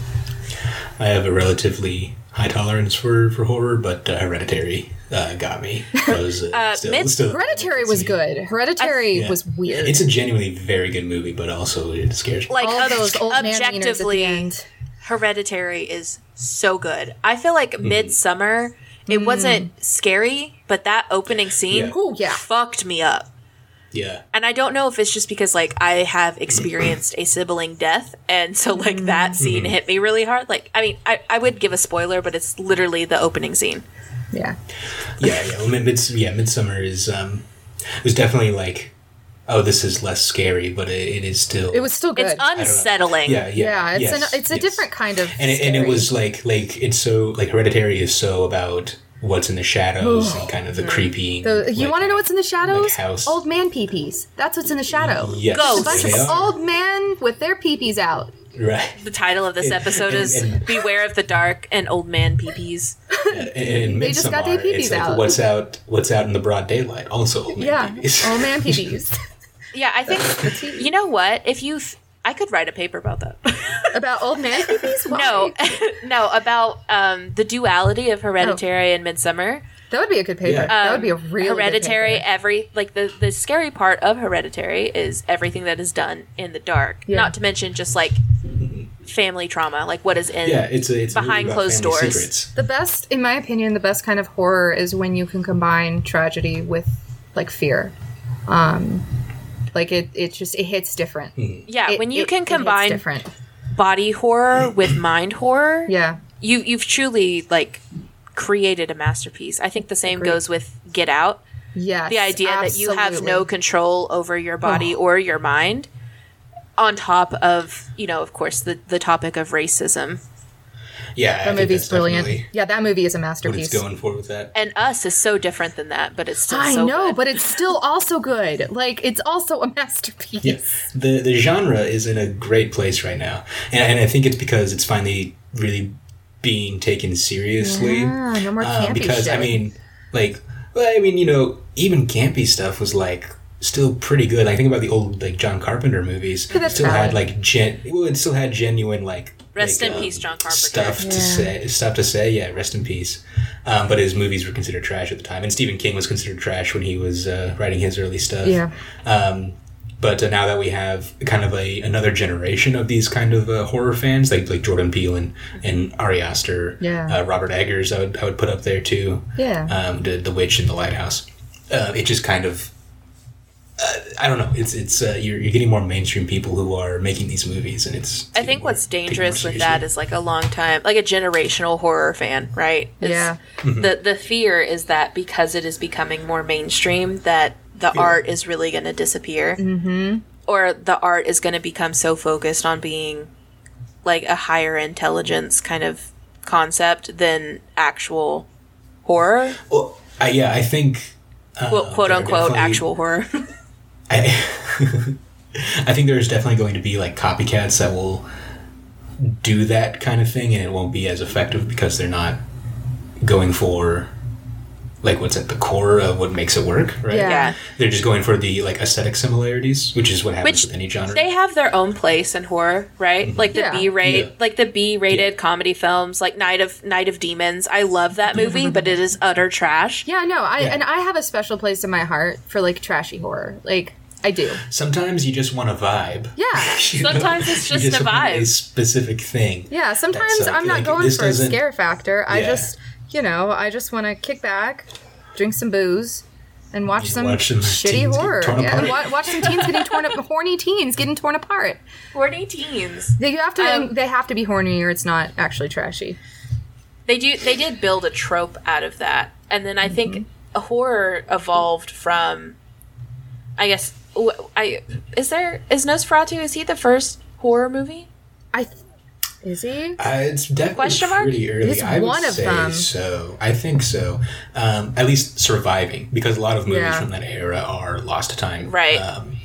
I have a relatively high tolerance for, for horror, but uh, Hereditary uh, got me. Was, uh, Uh, still, Mid- still- Hereditary was good. Hereditary Yeah. was weird. It's a genuinely very good movie, but also it scares me. Like all ob- those old man wieners at the objectively, end. Hereditary is so good. I feel like Mm-hmm. Midsommar, it wasn't scary, but that opening scene Yeah. Oh yeah, fucked me up. yeah. And I don't know if it's just because like I have experienced a sibling death, and so like Mm-hmm. that scene hit me really hard. Like I mean, I, I would give a spoiler, but it's literally the opening scene. yeah. Yeah, yeah. Well, Mid- Mids- yeah, Midsommar is um, it was definitely like, oh, this is less scary, but it, it is still. It was still good. It's unsettling. Yeah, yeah. yeah, it's yes, an, it's a yes. different kind of. And it, and it was like like it's so like Hereditary is so about what's in the shadows and kind of the mm. creepy. The, you like, want to know what's in the shadows? house. Old man peepees. That's what's in the shadow. Yes, Ghosts. A bunch of are. old men with their peepees out. right. The title of this episode is and- "Beware of the Dark and Old Man Peepees." And They just got their peepees it's like out. what's out what's out in the broad daylight. Also, old man Yeah, peepees. old man peepees. Yeah, I think you know what? If you, th- I could write a paper about that. About old man peepees? Why? no, no, about um, the duality of Hereditary and Midsommar. That would be a good paper. Yeah. that would be a real Hereditary. Good paper. Every like the the scary part of Hereditary is everything that is done in the dark. Yeah. Not to mention just like family trauma, like what is in. yeah, it's a, it's Behind closed doors. Secrets. The best, in my opinion, the best kind of horror is when you can combine tragedy with like fear. Um, like it, it just it hits different. Hmm. yeah, It- when you it- can combine different. body horror with mind horror, Yeah, you you've truly like created a masterpiece. I think the same Agreed. goes with Get Out. Yeah, The idea that you have no control over your body or your mind on top of, you know, of course the the topic of racism. Yeah, I That think movie's that's brilliant. Yeah, that movie is a masterpiece. What masterpiece. it's going for with that. And Us is so different than that, but it's still I so know, good. but it's still also good. Like it's also a masterpiece. Yeah, the the genre is in a great place right now, and, and I think it's because it's finally really being taken seriously. Yeah, no more Uh, campy because I mean, like, well, I mean, you know, even campy stuff was like still pretty good. I think about the old like John Carpenter movies. Still had like gen. Well, it still had genuine like. Rest like, in um, peace, John Carpenter. Stuff to say, stuff to say. Yeah, rest in peace. Um, but his movies were considered trash at the time, and Stephen King was considered trash when he was uh, writing his early stuff. Yeah. Um, but uh, now that we have kind of a another generation of these kind of uh, horror fans, like like Jordan Peele and and Ari Aster, Yeah. uh, Robert Eggers, I would I would put up there too. Yeah. Um, the The Witch and the Lighthouse. Uh, it just kind of. Uh, I don't know. It's it's uh, you're, you're getting more mainstream people who are making these movies, and it's. I think what's dangerous with that is like a long time, like a generational horror fan, right? Is Yeah. Mm-hmm. The the fear is that because it is becoming more mainstream, that the art is really going to disappear, mm-hmm. or the art is going to become so focused on being like a higher intelligence kind of concept than actual horror, Well, I, yeah, I think. Uh, quote, quote unquote definitely- actual horror. I, I think there's definitely going to be like copycats that will do that kind of thing, and it won't be as effective because they're not going for like what's at the core of what makes it work, right? Yeah. yeah. They're just going for the like aesthetic similarities, which is what happens Which with any genre. They have their own place in horror, right? Mm-hmm. Like the Yeah. B rate, Yeah. like the B rated comedy films, like Night of Night of Demons. I love that movie, mm-hmm. but it is utter trash. Yeah, no, I Yeah. and I have a special place in my heart for like trashy horror. Like I do. Sometimes you just want a vibe. Yeah. You know? Sometimes it's You just a want vibe. A specific thing. Yeah, sometimes like- I'm not like, going for a scare factor. I just, you know, I just want to kick back, drink some booze, and watch some, watch some shitty teens horror. torn Yeah, and apart. wa- watch some teens getting torn up, horny teens getting torn apart. Horny teens. They have to, Um, they have to be horny, or it's not actually trashy. They do. They did build a trope out of that, and then I think a horror evolved from. I guess wh- I is there is Nosferatu? Is he the first horror movie? I, th- is he? Uh, it's definitely Question mark? pretty early. He's I would one of say them. so. I think so. Um, at least surviving, because a lot of movies Yeah. from that era are lost to time. Right. Um,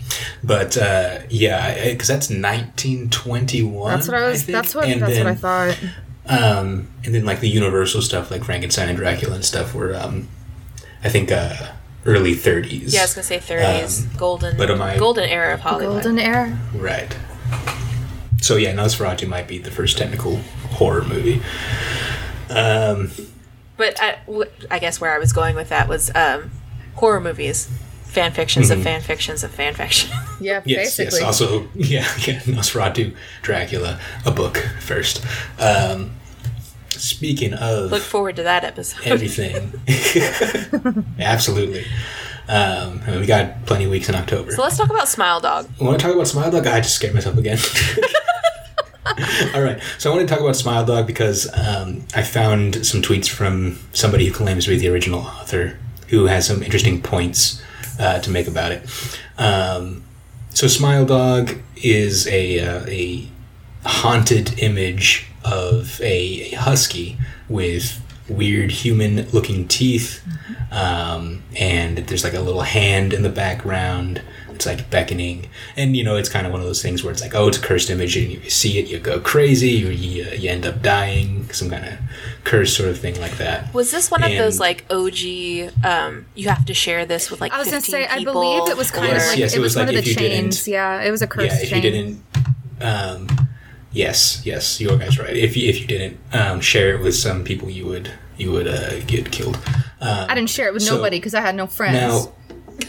but uh, yeah, because that's 1921. That's what I was. think. that's what. And that's then, what I thought. Um, and then like the Universal stuff, like Frankenstein and Dracula and stuff, were um, I think uh, early 30s. Yeah, I was gonna say thirties, golden, but am I- golden era of Hollywood. Golden era. Right. So yeah, Nosferatu might be the first technical horror movie. Um, But I, w- I guess where I was going with that was um, horror movies, fan fictions of fan fictions of fan fiction. Yeah, Yes, basically. yes. Also, yeah, yeah. Nosferatu, Dracula, a book first. Um, speaking of Look forward to that episode. everything, absolutely. Um, I mean, we got plenty of weeks in October. So let's talk about Smile Dog. I want to talk about Smile Dog. I just scared myself again. All right, so I want to talk about Smile Dog because um, I found some tweets from somebody who claims to be the original author, who has some interesting points uh, to make about it. Um, so Smile Dog is a uh, a haunted image of a, a husky with weird human looking teeth um, and there's like a little hand in the background it's like beckoning and you know it's kind of one of those things where it's like oh it's a cursed image and you see it you go crazy you, you, you end up dying some kind of curse sort of thing like that Was this one of those like OG? Um, you have to share this with like. I was gonna 15 say, I believe it was kind Yes, of like yes, it, was, one like of the chains. Yeah, it was a cursed yeah if chain. you didn't um, yes yes your guy's right if you, if you didn't um, share it with some people you would you would uh, get killed um, I didn't share it with So- nobody because I had no friends. Now,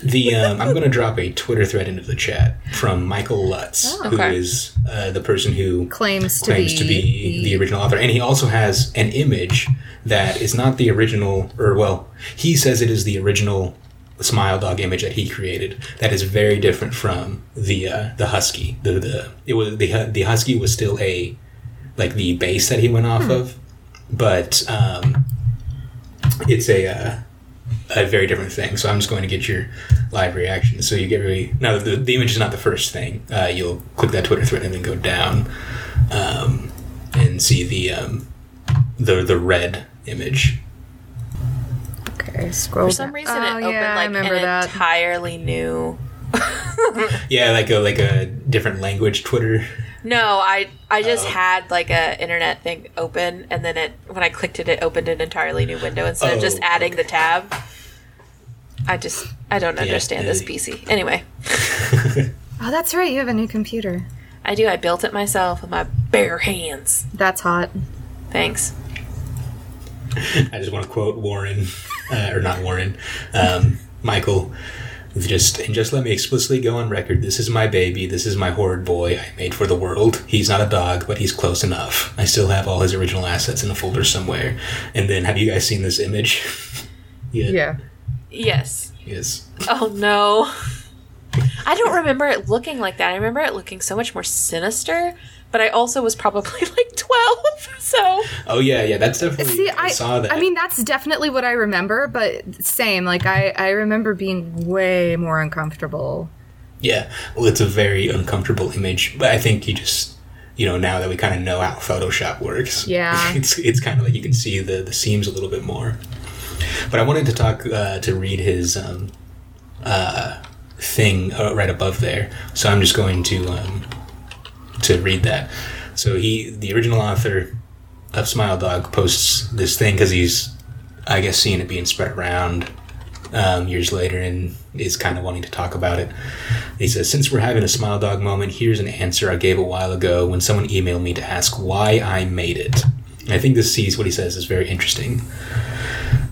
the um, I'm going to drop a Twitter thread into the chat from Michael Lutz, Oh. Okay. is uh, the person who claims to claims be, to be the original author, and he also has an image that is not the original, or well, he says it is the original Smile Dog image that he created. That is very different from the uh, the husky. The the it was the the husky was still a like the base that he went off Hmm. of, but um, it's a uh, a very different thing. So I'm just going to get your live reaction. So you get really now the, the image is not the first thing. Uh, you'll click that Twitter thread and then go down um, and see the um, the the red image. Okay, scroll. For some reason, it Oh, opened yeah, I like remember an that. entirely new. Yeah, like a like a different language Twitter. No, I I just Oh. had like a internet thing open, and then it when I clicked it, it opened an entirely new window instead of just Oh, adding the tab. I just I don't understand this uh, PC. Anyway, Oh, that's right. You have a new computer. I do. I built it myself with my bare hands. That's hot. Thanks. I just want to quote Warren, uh, or not Warren, um, Michael. Just and just let me explicitly go on record. This is my baby. This is my horrid boy I made for the world. He's not a dog, but he's close enough. I still have all his original assets in a folder somewhere. And then, have you guys seen this image? yeah. Yes. Yes. Oh no. I don't remember it looking like that. I remember it looking so much more sinister, but I also was probably like 12, so Oh yeah, yeah. That's definitely. See, I, I, saw that. I mean, that's definitely what I remember, but same. Like, I, I remember being way more uncomfortable. Yeah, well, it's a very uncomfortable image, but I think you just, you know, now that we kind of know how Photoshop works, Yeah. it's it's kind of like you can see the the seams a little bit more. But I wanted to talk uh, to read his um, uh, thing uh, right above there, so I'm just going to um, to read that. So he, the original author of Smile Dog, posts this thing because he's, I guess, seeing it being spread around um, years later and is kind of wanting to talk about it. He says, Since we're having a Smile Dog moment, here's an answer I gave a while ago when someone emailed me to ask why I made it. I think this sees what he says is very interesting.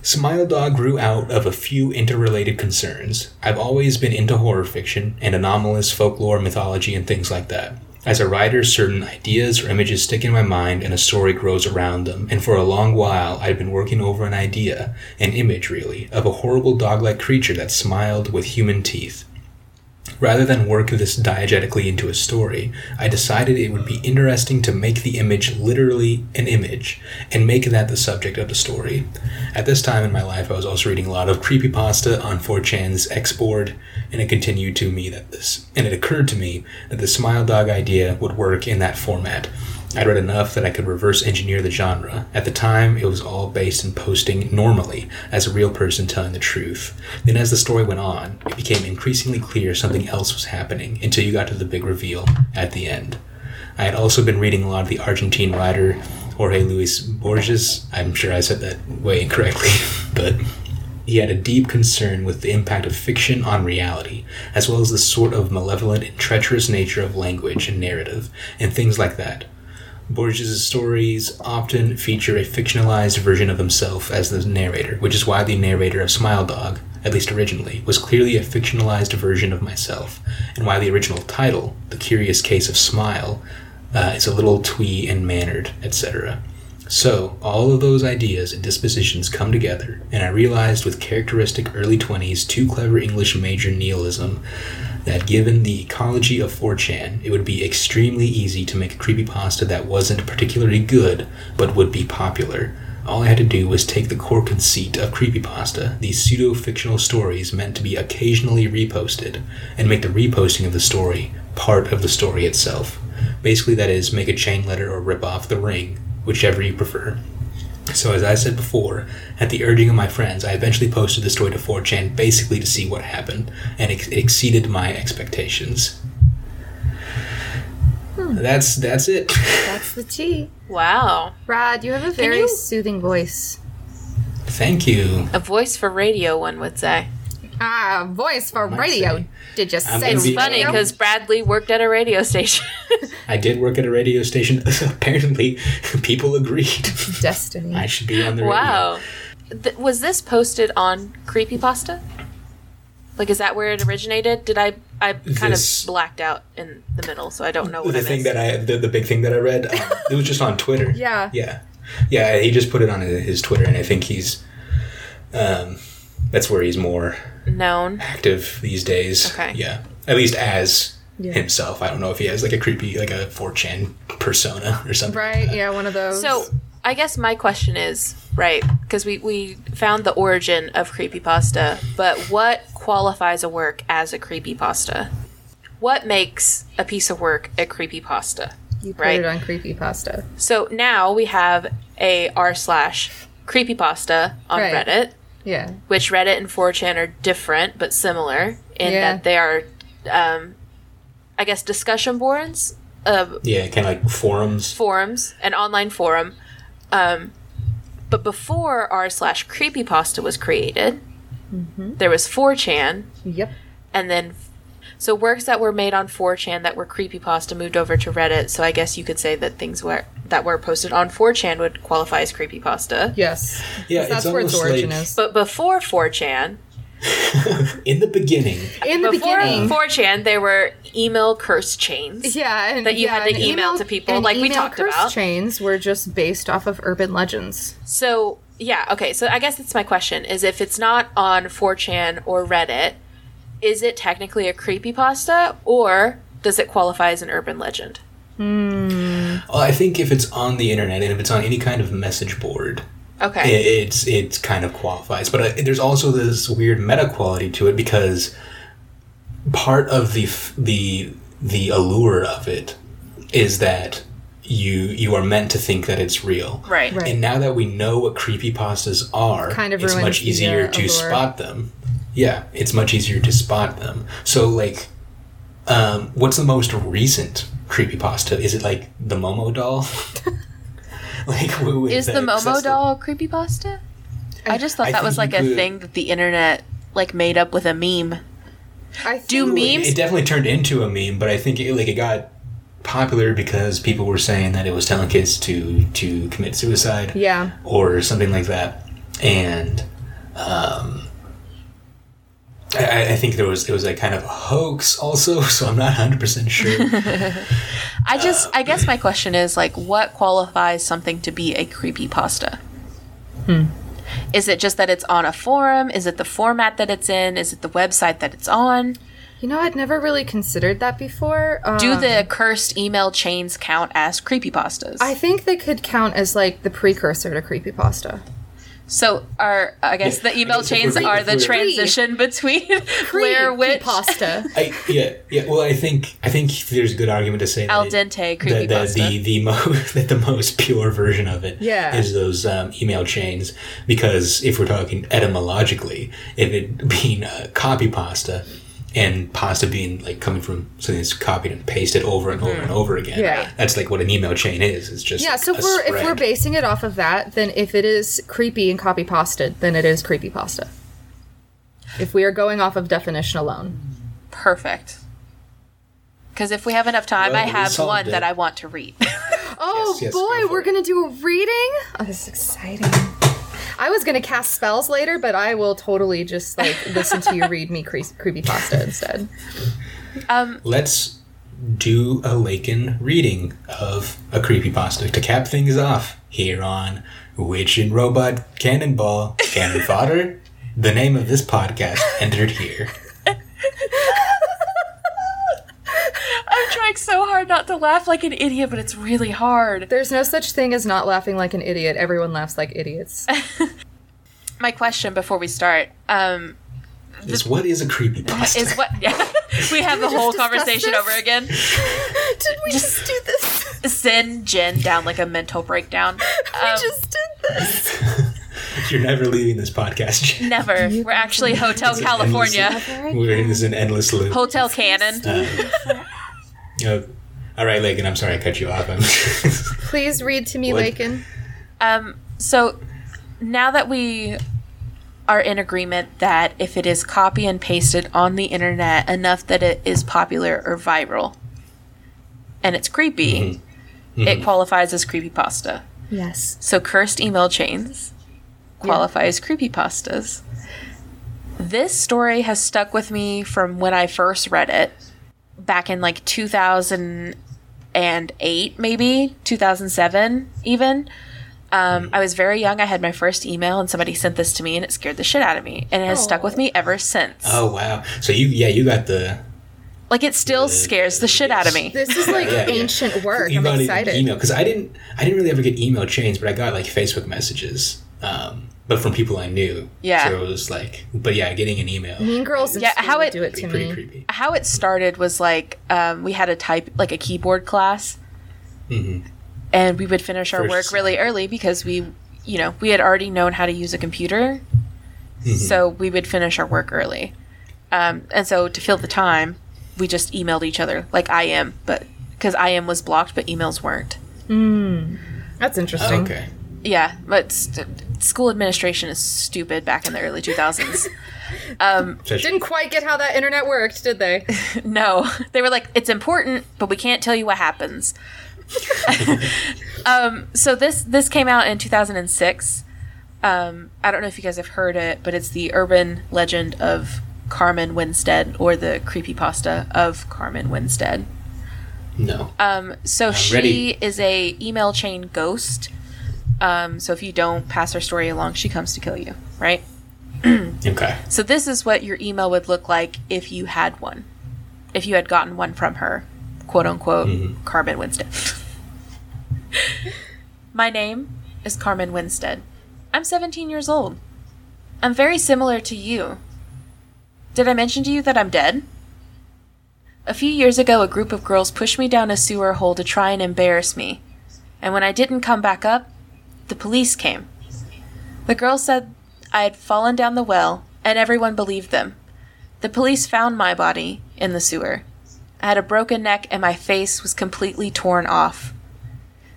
Smile Dog grew out of a few interrelated concerns. I've always been into horror fiction and anomalous folklore, mythology, and things like that. As a writer, certain ideas or images stick in my mind and a story grows around them. And for a long while, I'd been working over an idea, an image really, of a horrible dog like creature that smiled with human teeth. Rather than work this diegetically into a story, I decided it would be interesting to make the image literally an image and make that the subject of the story. At this time in my life, I was also reading a lot of creepypasta on 4chan's X board, and it continued to me that this, and it occurred to me that the Smile Dog idea would work in that format. I'd read enough that I could reverse engineer the genre. At the time, it was all based in posting normally, as a real person telling the truth. Then, as the story went on, it became increasingly clear something else was happening until you got to the big reveal at the end. I had also been reading a lot of the Argentine writer Jorge Luis Borges. I'm sure I said that way incorrectly, but he had a deep concern with the impact of fiction on reality, as well as the sort of malevolent and treacherous nature of language and narrative, and things like that. Borges' stories often feature a fictionalized version of himself as the narrator, which is why the narrator of Smile Dog, at least originally, was clearly a fictionalized version of myself, and why the original title, The Curious Case of Smile, uh, is a little twee and mannered, etc. So, all of those ideas and dispositions come together, and I realized with characteristic early 20s, too clever English major nihilism that given the ecology of 4chan, it would be extremely easy to make a creepypasta that wasn't particularly good, but would be popular. All I had to do was take the core conceit of creepypasta, these pseudo fictional stories meant to be occasionally reposted, and make the reposting of the story part of the story itself. Basically, that is, make a chain letter or rip off the ring, whichever you prefer. So, as I said before, at the urging of my friends, I eventually posted the story to 4chan basically to see what happened, and it exceeded my expectations. Hmm. That's that's it. That's the tea. wow. Rod, you have a very you- soothing voice. Thank you. A voice for radio, one would say. Ah, voice for radio. say. Did you say gonna Funny because Bradley worked at a radio station. I did work at a radio station. Apparently, people agreed. destiny? I should be on the radio. wow. Th- was this posted on Creepypasta? Like, is that where it originated? Did I? I kind This- of blacked out in the middle, so I don't know what the I thing missed. that I the, the big thing that I read um, it was just on Twitter. Yeah. yeah, yeah. He just put it on his his Twitter, and I think he's um, that's where he's more Known. active these days. Okay. Yeah, at least as Yeah. himself. I don't know if he has like a creepy like a 4chan persona or something. Right? Yeah, one of those. So I guess my question is right because we we found the origin of creepypasta, but what qualifies a work as a creepypasta? What makes a piece of work a creepypasta? You put Right. it on creepypasta. So now we have a r slash creepypasta on Right. Reddit, Yeah. which Reddit and 4chan are different but similar in Yeah. that they are, um, I guess, discussion boards of Yeah, kind of like forums. forums, an online forum. Um, but before r slash creepypasta was created, there was 4chan, Yep. and then so works that were made on 4chan that were creepypasta moved over to Reddit. So I guess you could say that things were that were posted on 4chan would qualify as creepypasta. Yes. Yeah, That's where its origin like is. But before 4chan, in the beginning. In the before beginning. 4chan, there were email curse chains. yeah, and that you had to and email to people, and like we talked curse about. chains were just based off of urban legends. So yeah, okay. So I guess that's my question: is if it's not on 4chan or Reddit, is it technically a creepy pasta or does it qualify as an urban legend? Well, I think if it's on the internet and if it's on any kind of message board, Okay. it, it's it kind of qualifies. But uh, there's also this weird meta quality to it because part of the f- the the allure of it is that you you are meant to think that it's real. right. Right. And now that we know what creepy pastas are, Kind of it's much easier uh, to allure. spot them. Yeah, it's much easier to spot them. So, like, um, what's the most recent creepypasta? Is it like the Momo doll? like, who Is the Momo that's the- doll a creepypasta? I just thought I that was like you a could- thing that the internet like made up with a meme. I Do memes- It definitely turned into a meme, but I think it, like it got popular because people were saying that it was telling kids to to commit suicide. Yeah. or something like that. And um, I, I think there was it was a kind of a hoax also, so I'm not 100 percent sure. I just, I guess my question is like, what qualifies something to be a creepypasta? Is it just that it's on a forum? Is it the format that it's in? Is it the website that it's on? You know, I'd never really considered that before. Um, Do the cursed email chains count as creepypastas? I think they could count as like the precursor to creepypasta. So are I guess Yeah, the email guess chains we're- the we're- transition between Blair Witch, pasta. I, yeah, yeah. Well, I think I think there's a good argument to say that al it- dente that, that the the most that the most pure version of it Yeah. is those um, email chains because if we're talking etymologically, if it being uh, copy pasta and pasta being like coming from something that's copied and pasted over and over and hmm. over again, Yeah. that's like what an email chain is. It's just Yeah, so a if we're if we're basing it off of that, then if it is creepy and copy pasted, then it is creepy pasta. If we are going off of definition alone. Perfect. Because if we have enough time, Well, I have one it. that I want to read. Oh Yes, yes, boy, go we're it. gonna do a reading. Oh, this is exciting. I was gonna cast spells later, but I will totally just like listen to you read me cre- creepy pasta instead. um, Let's do a Lakin reading of a creepy pasta to cap things off here on Witch and Robot Cannonball Cannon Fodder. The name of this podcast entered here. I'm trying so hard not to laugh like an idiot, but it's really hard. There's no such thing as not laughing like an idiot. Everyone laughs like idiots. My question before we start um, Is what is a creepypasta? is what we have the whole conversation this? over again. Did we just do this? Send Jen down like a mental breakdown. Um, we just did this. You're never leaving this podcast. Jen. never. We're actually Hotel California. endless- We're in this an endless loop. Hotel Cannon. Uh, all right, Lakin, I'm sorry I cut you off. Please read to me, What? Lakin. Um, so now that we are in agreement that if it is copy and pasted on the internet enough that it is popular or viral and it's creepy, it qualifies as creepypasta. Yes. So cursed email chains qualify as creepypastas. This story has stuck with me from when I first read it back in like 2008 maybe 2007 even um, i was very young i had my first email and somebody sent this to me and it scared the shit out of me and it has stuck with me ever since oh wow. So you yeah you got the Like it still scares the shit out of me. This is like Yeah, yeah. ancient work. you I'm excited. email because I didn't I didn't really ever get email chains, but I got like Facebook messages, um, but from people I knew. Yeah. So it was like, but yeah, getting an email. Mean Girls. Yeah, Yeah, how how it- do it Pretty, to pretty me. creepy. How it started was like um, we had a type like a keyboard class, hmm and we would finish our First work really early because we, you know, we had already known how to use a computer, Mm-hmm. so we would finish our work early. Um, and so to fill the time, we just emailed each other like I am, but because I am was blocked, but emails weren't. That's interesting. okay. Yeah, but st- school administration is stupid back in the early 2000s. Such- Didn't quite get how that internet worked, did they? no, they were like, it's important, but we can't tell you what happens. um, so this this came out in 2006. Um, I don't know if you guys have heard it, but it's the urban legend of Carmen Winstead, or the creepypasta of Carmen Winstead. no. Um, so she ready. is a email chain ghost. Um, so if you don't pass her story along, she comes to kill you, right? okay. So this is what your email would look like if you had one. If you had gotten one from her, quote unquote, Carmen Winstead. My name is Carmen Winstead. I'm 17 years old. I'm very similar to you. Did I mention to you that I'm dead? A few years ago, a group of girls pushed me down a sewer hole to try and embarrass me. And when I didn't come back up, the police came. The girls said I had fallen down the well, and everyone believed them. The police found my body in the sewer. I had a broken neck, and my face was completely torn off.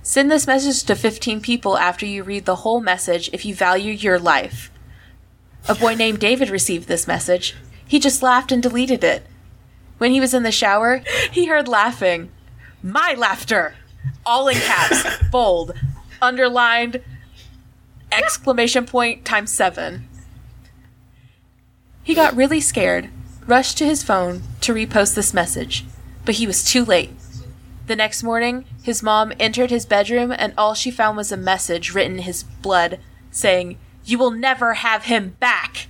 Send this message to 15 people after you read the whole message if you value your life. A boy named David received this message. He just laughed and deleted it. When he was in the shower, he heard laughing. My laughter! All in caps, bold, underlined, exclamation point times seven. He got really scared, rushed to his phone to repost this message, but he was too late. The next morning, his mom entered his bedroom and all she found was a message written in his blood saying, You will never have him back.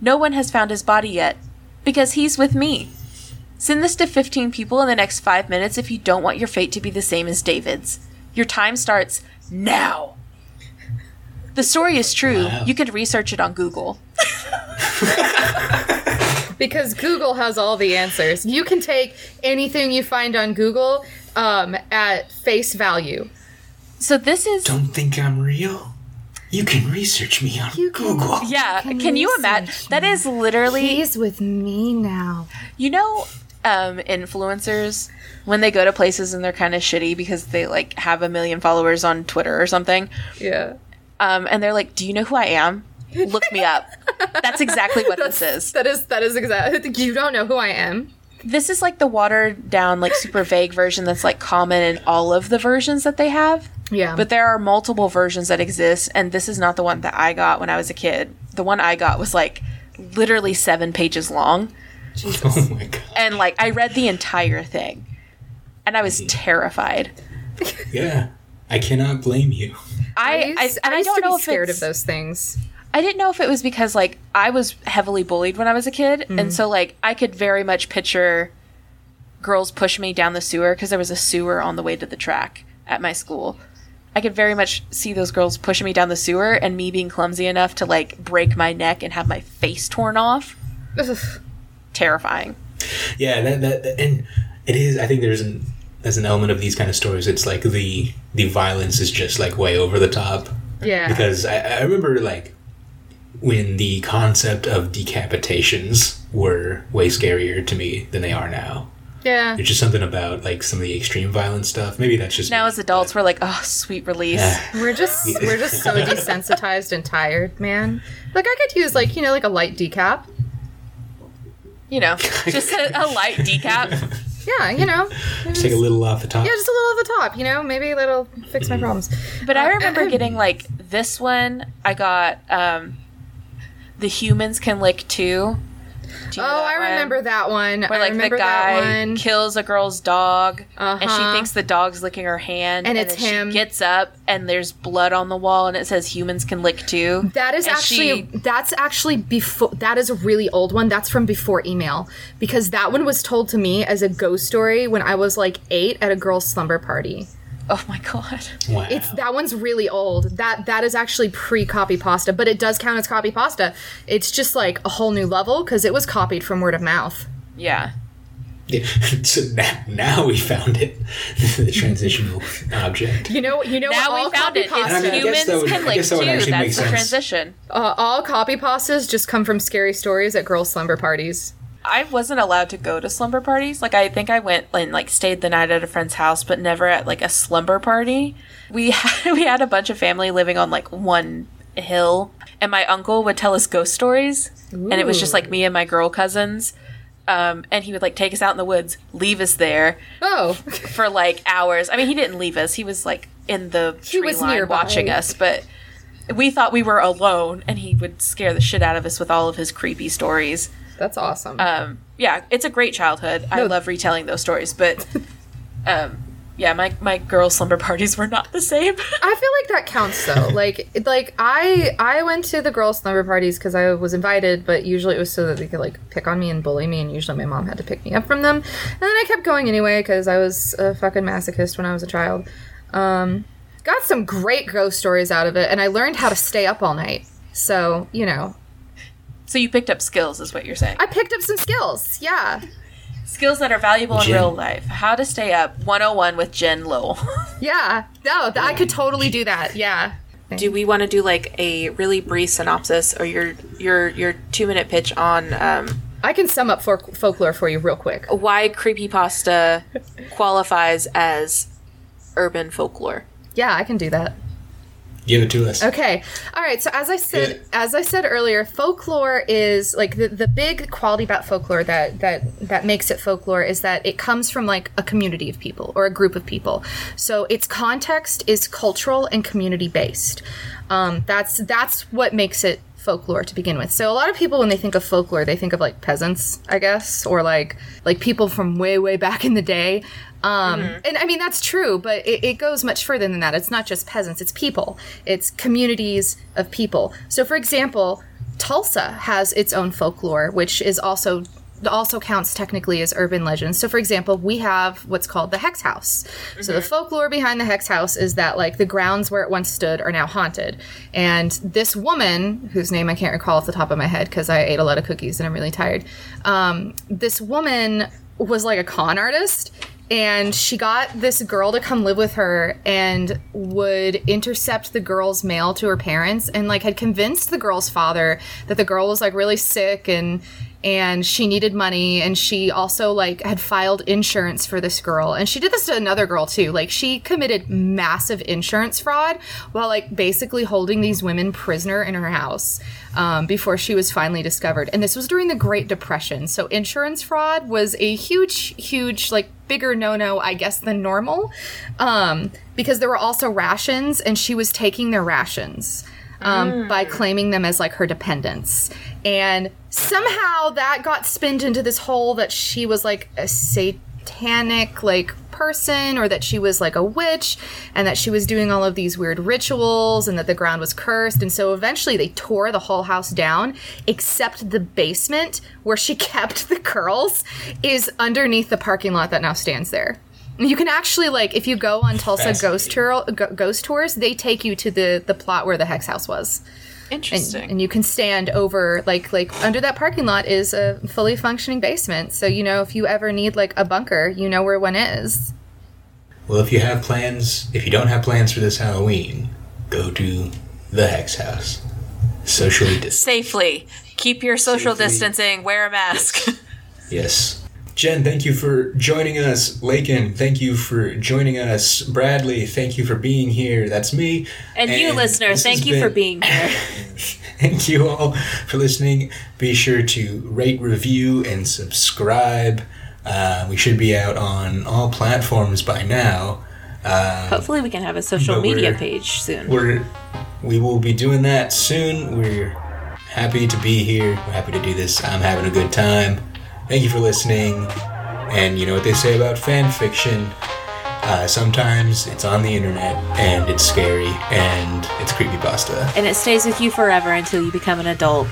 No one has found his body yet because he's with me. Send this to 15 people in the next five minutes if you don't want your fate to be the same as David's. Your time starts now. The story is true. Wow. You could research it on Google. Because Google has all the answers. You can take anything you find on Google um, at face value. So this is Don't think I'm real. You can research me on You can- Google. yeah. can Can you imagine? That is literally He's with me now. you know um, influencers when they go to places and they're kind of shitty because they like have a million followers on Twitter or something. Yeah. Um, and they're like, "Do you know who I am? Look me up." That's exactly what this is. That is that is exactly. You don't know who I am. This is like the watered down, like super vague version that's like common in all of the versions that they have. Yeah. But there are multiple versions that exist, and this is not the one that I got when I was a kid. The one I got was like literally seven pages long, Oh my god. and like I read the entire thing, and I was terrified. Yeah. I cannot blame you. I, I, used- and I, used don't to know be if scared it's, of those things. I didn't know if it was because like I was heavily bullied when I was a kid, and mm. so like I could very much picture girls push me down the sewer because there was a sewer on the way to the track at my school. I could very much see those girls pushing me down the sewer and me being clumsy enough to like break my neck and have my face torn off. Ugh. Terrifying. Yeah, that, that, that- and it is. I think there's an there's an element of these kind of stories. It's like the the violence is just like way over the top. Yeah. Because I, I remember like when the concept of decapitations were way scarier to me than they are now. yeah. There's just something about like some of the extreme violent stuff. Maybe that's just Now me, as adults, we're like, oh, sweet release. but- We're just we're just so desensitized and tired, man. Like I could use like you know like a light decap. You know, just a, a light decap. Yeah, you know. Just take a little off the top. Yeah, just a little off the top. You know, maybe that'll fix my problems. But I Uh, remember getting like this one. I got um, the humans can lick too. Do you know Oh, I one? remember that one. Where I like the remember that guy one. kills a girl's dog, and she Uh-huh. thinks the dog's licking her hand, And it's then him. She gets up, and there's blood on the wall, and it says humans can lick too. That is And actually she- that's actually before that is a really old one. That's from before email because that one was told to me as a ghost story when I was like 8 at a girl's slumber party. Oh my god. Wow. It's that one's really old. That that is actually pre-copy pasta, but it does count as copy pasta. It's just like a whole new level cuz it was copied from word of mouth. Yeah. Yeah, so now, now we found it, the transitional object. You know, you know Now what all we found copy it. It's I mean, I pasta guess that humans would- can I lick guess that too. That's the sense. transition. uh, all copy pastas just come from scary stories at girls' slumber parties. I wasn't allowed to go to slumber parties. Like I think I went and like stayed the night at a friend's house, but never at like a slumber party. We had we had a bunch of family living on like one hill, and my uncle would tell us ghost stories, and it was just like me and my girl cousins. Um, and he would like take us out in the woods, leave us there Oh, for like hours. I mean, he didn't leave us; he was like in the tree was line nearby. watching us. But we thought we were alone, and he would scare the shit out of us with all of his creepy stories that's awesome. um, yeah, it's a great childhood. I love retelling those stories, but um, yeah, my my girl slumber parties were not the same. I feel like that counts though. Like like I I went to the girls' slumber parties because I was invited, but usually it was so that they could like pick on me and bully me, and usually my mom had to pick me up from them. And then I kept going anyway because I was a fucking masochist when I was a child. Um, got some great ghost stories out of it, and I learned how to stay up all night. So you know, so you picked up skills, is what you're saying? I picked up some skills. Yeah, skills that are valuable in real life. How to stay up 101 with Jen Lowell. yeah. No, th- I could totally do that. Yeah. do we want to do like a really brief synopsis or your your your two minute pitch on um, I can sum up folk- folklore for you real quick. why creepypasta qualifies as urban folklore? Yeah, I can do that. Give it to us. Okay. All right. So as I said, Good. as I said earlier, folklore is like the, the big quality about folklore that that that makes it folklore is that it comes from like a community of people or a group of people. So its context is cultural and community based. Um, that's that's what makes it folklore to begin with. So a lot of people when they think of folklore, they think of like peasants, I guess, or like like people from way way back in the day. Um, And I mean that's true, but it, it goes much further than that. It's not just peasants; it's people. It's communities of people. So, for example, Tulsa has its own folklore, which is also also counts technically as urban legends. So, for example, we have what's called the Hex House. So, the folklore behind the Hex House is that like the grounds where it once stood are now haunted, and this woman, whose name I can't recall off the top of my head because I ate a lot of cookies and I'm really tired. Um, this woman was like a con artist and she got this girl to come live with her and would intercept the girl's mail to her parents and like had convinced the girl's father that the girl was like really sick and and she needed money and she also like had filed insurance for this girl. And she did this to another girl too. Like she committed massive insurance fraud while like basically holding these women prisoner in her house um, before she was finally discovered. And this was during the great depression. So insurance fraud was a huge huge like bigger no-no i guess than normal um, because there were also rations and she was taking their rations um, by claiming them as like her dependents. And somehow that got spinned into this hole that she was like a satanic like person or that she was like a witch and that she was doing all of these weird rituals and that the ground was cursed. And so eventually they tore the whole house down except the basement where she kept the girls is underneath the parking lot that now stands there you can actually like if you go on Tulsa ghost tour ghost tours, they take you to the the plot where the hex house was, and, Interesting. and you can stand over like like under that parking lot is a fully functioning basement. So you know if you ever need like a bunker, you know where one is. Well, if you have plans, if you don't have plans for this Halloween, go to the Hex House. Socially distant. Safely. Keep your social Safely. distancing. Wear a mask. Yes. Jen, thank you for joining us. Lakin, thank you for joining us. Bradley, thank you for being here. That's me. and you, listener, thank you for being here. Thank you all for listening. Be sure to rate, review, and subscribe. Uh, we should be out on all platforms by now. Hopefully, we can have a social media page soon. We're we will be doing that soon. We're happy to be here. We're happy to do this. I'm having a good time. Thank you for listening. And you know what they say about fan fiction? Uh, sometimes it's on the internet and it's scary and it's creepy creepypasta. And it stays with you forever until you become an adult.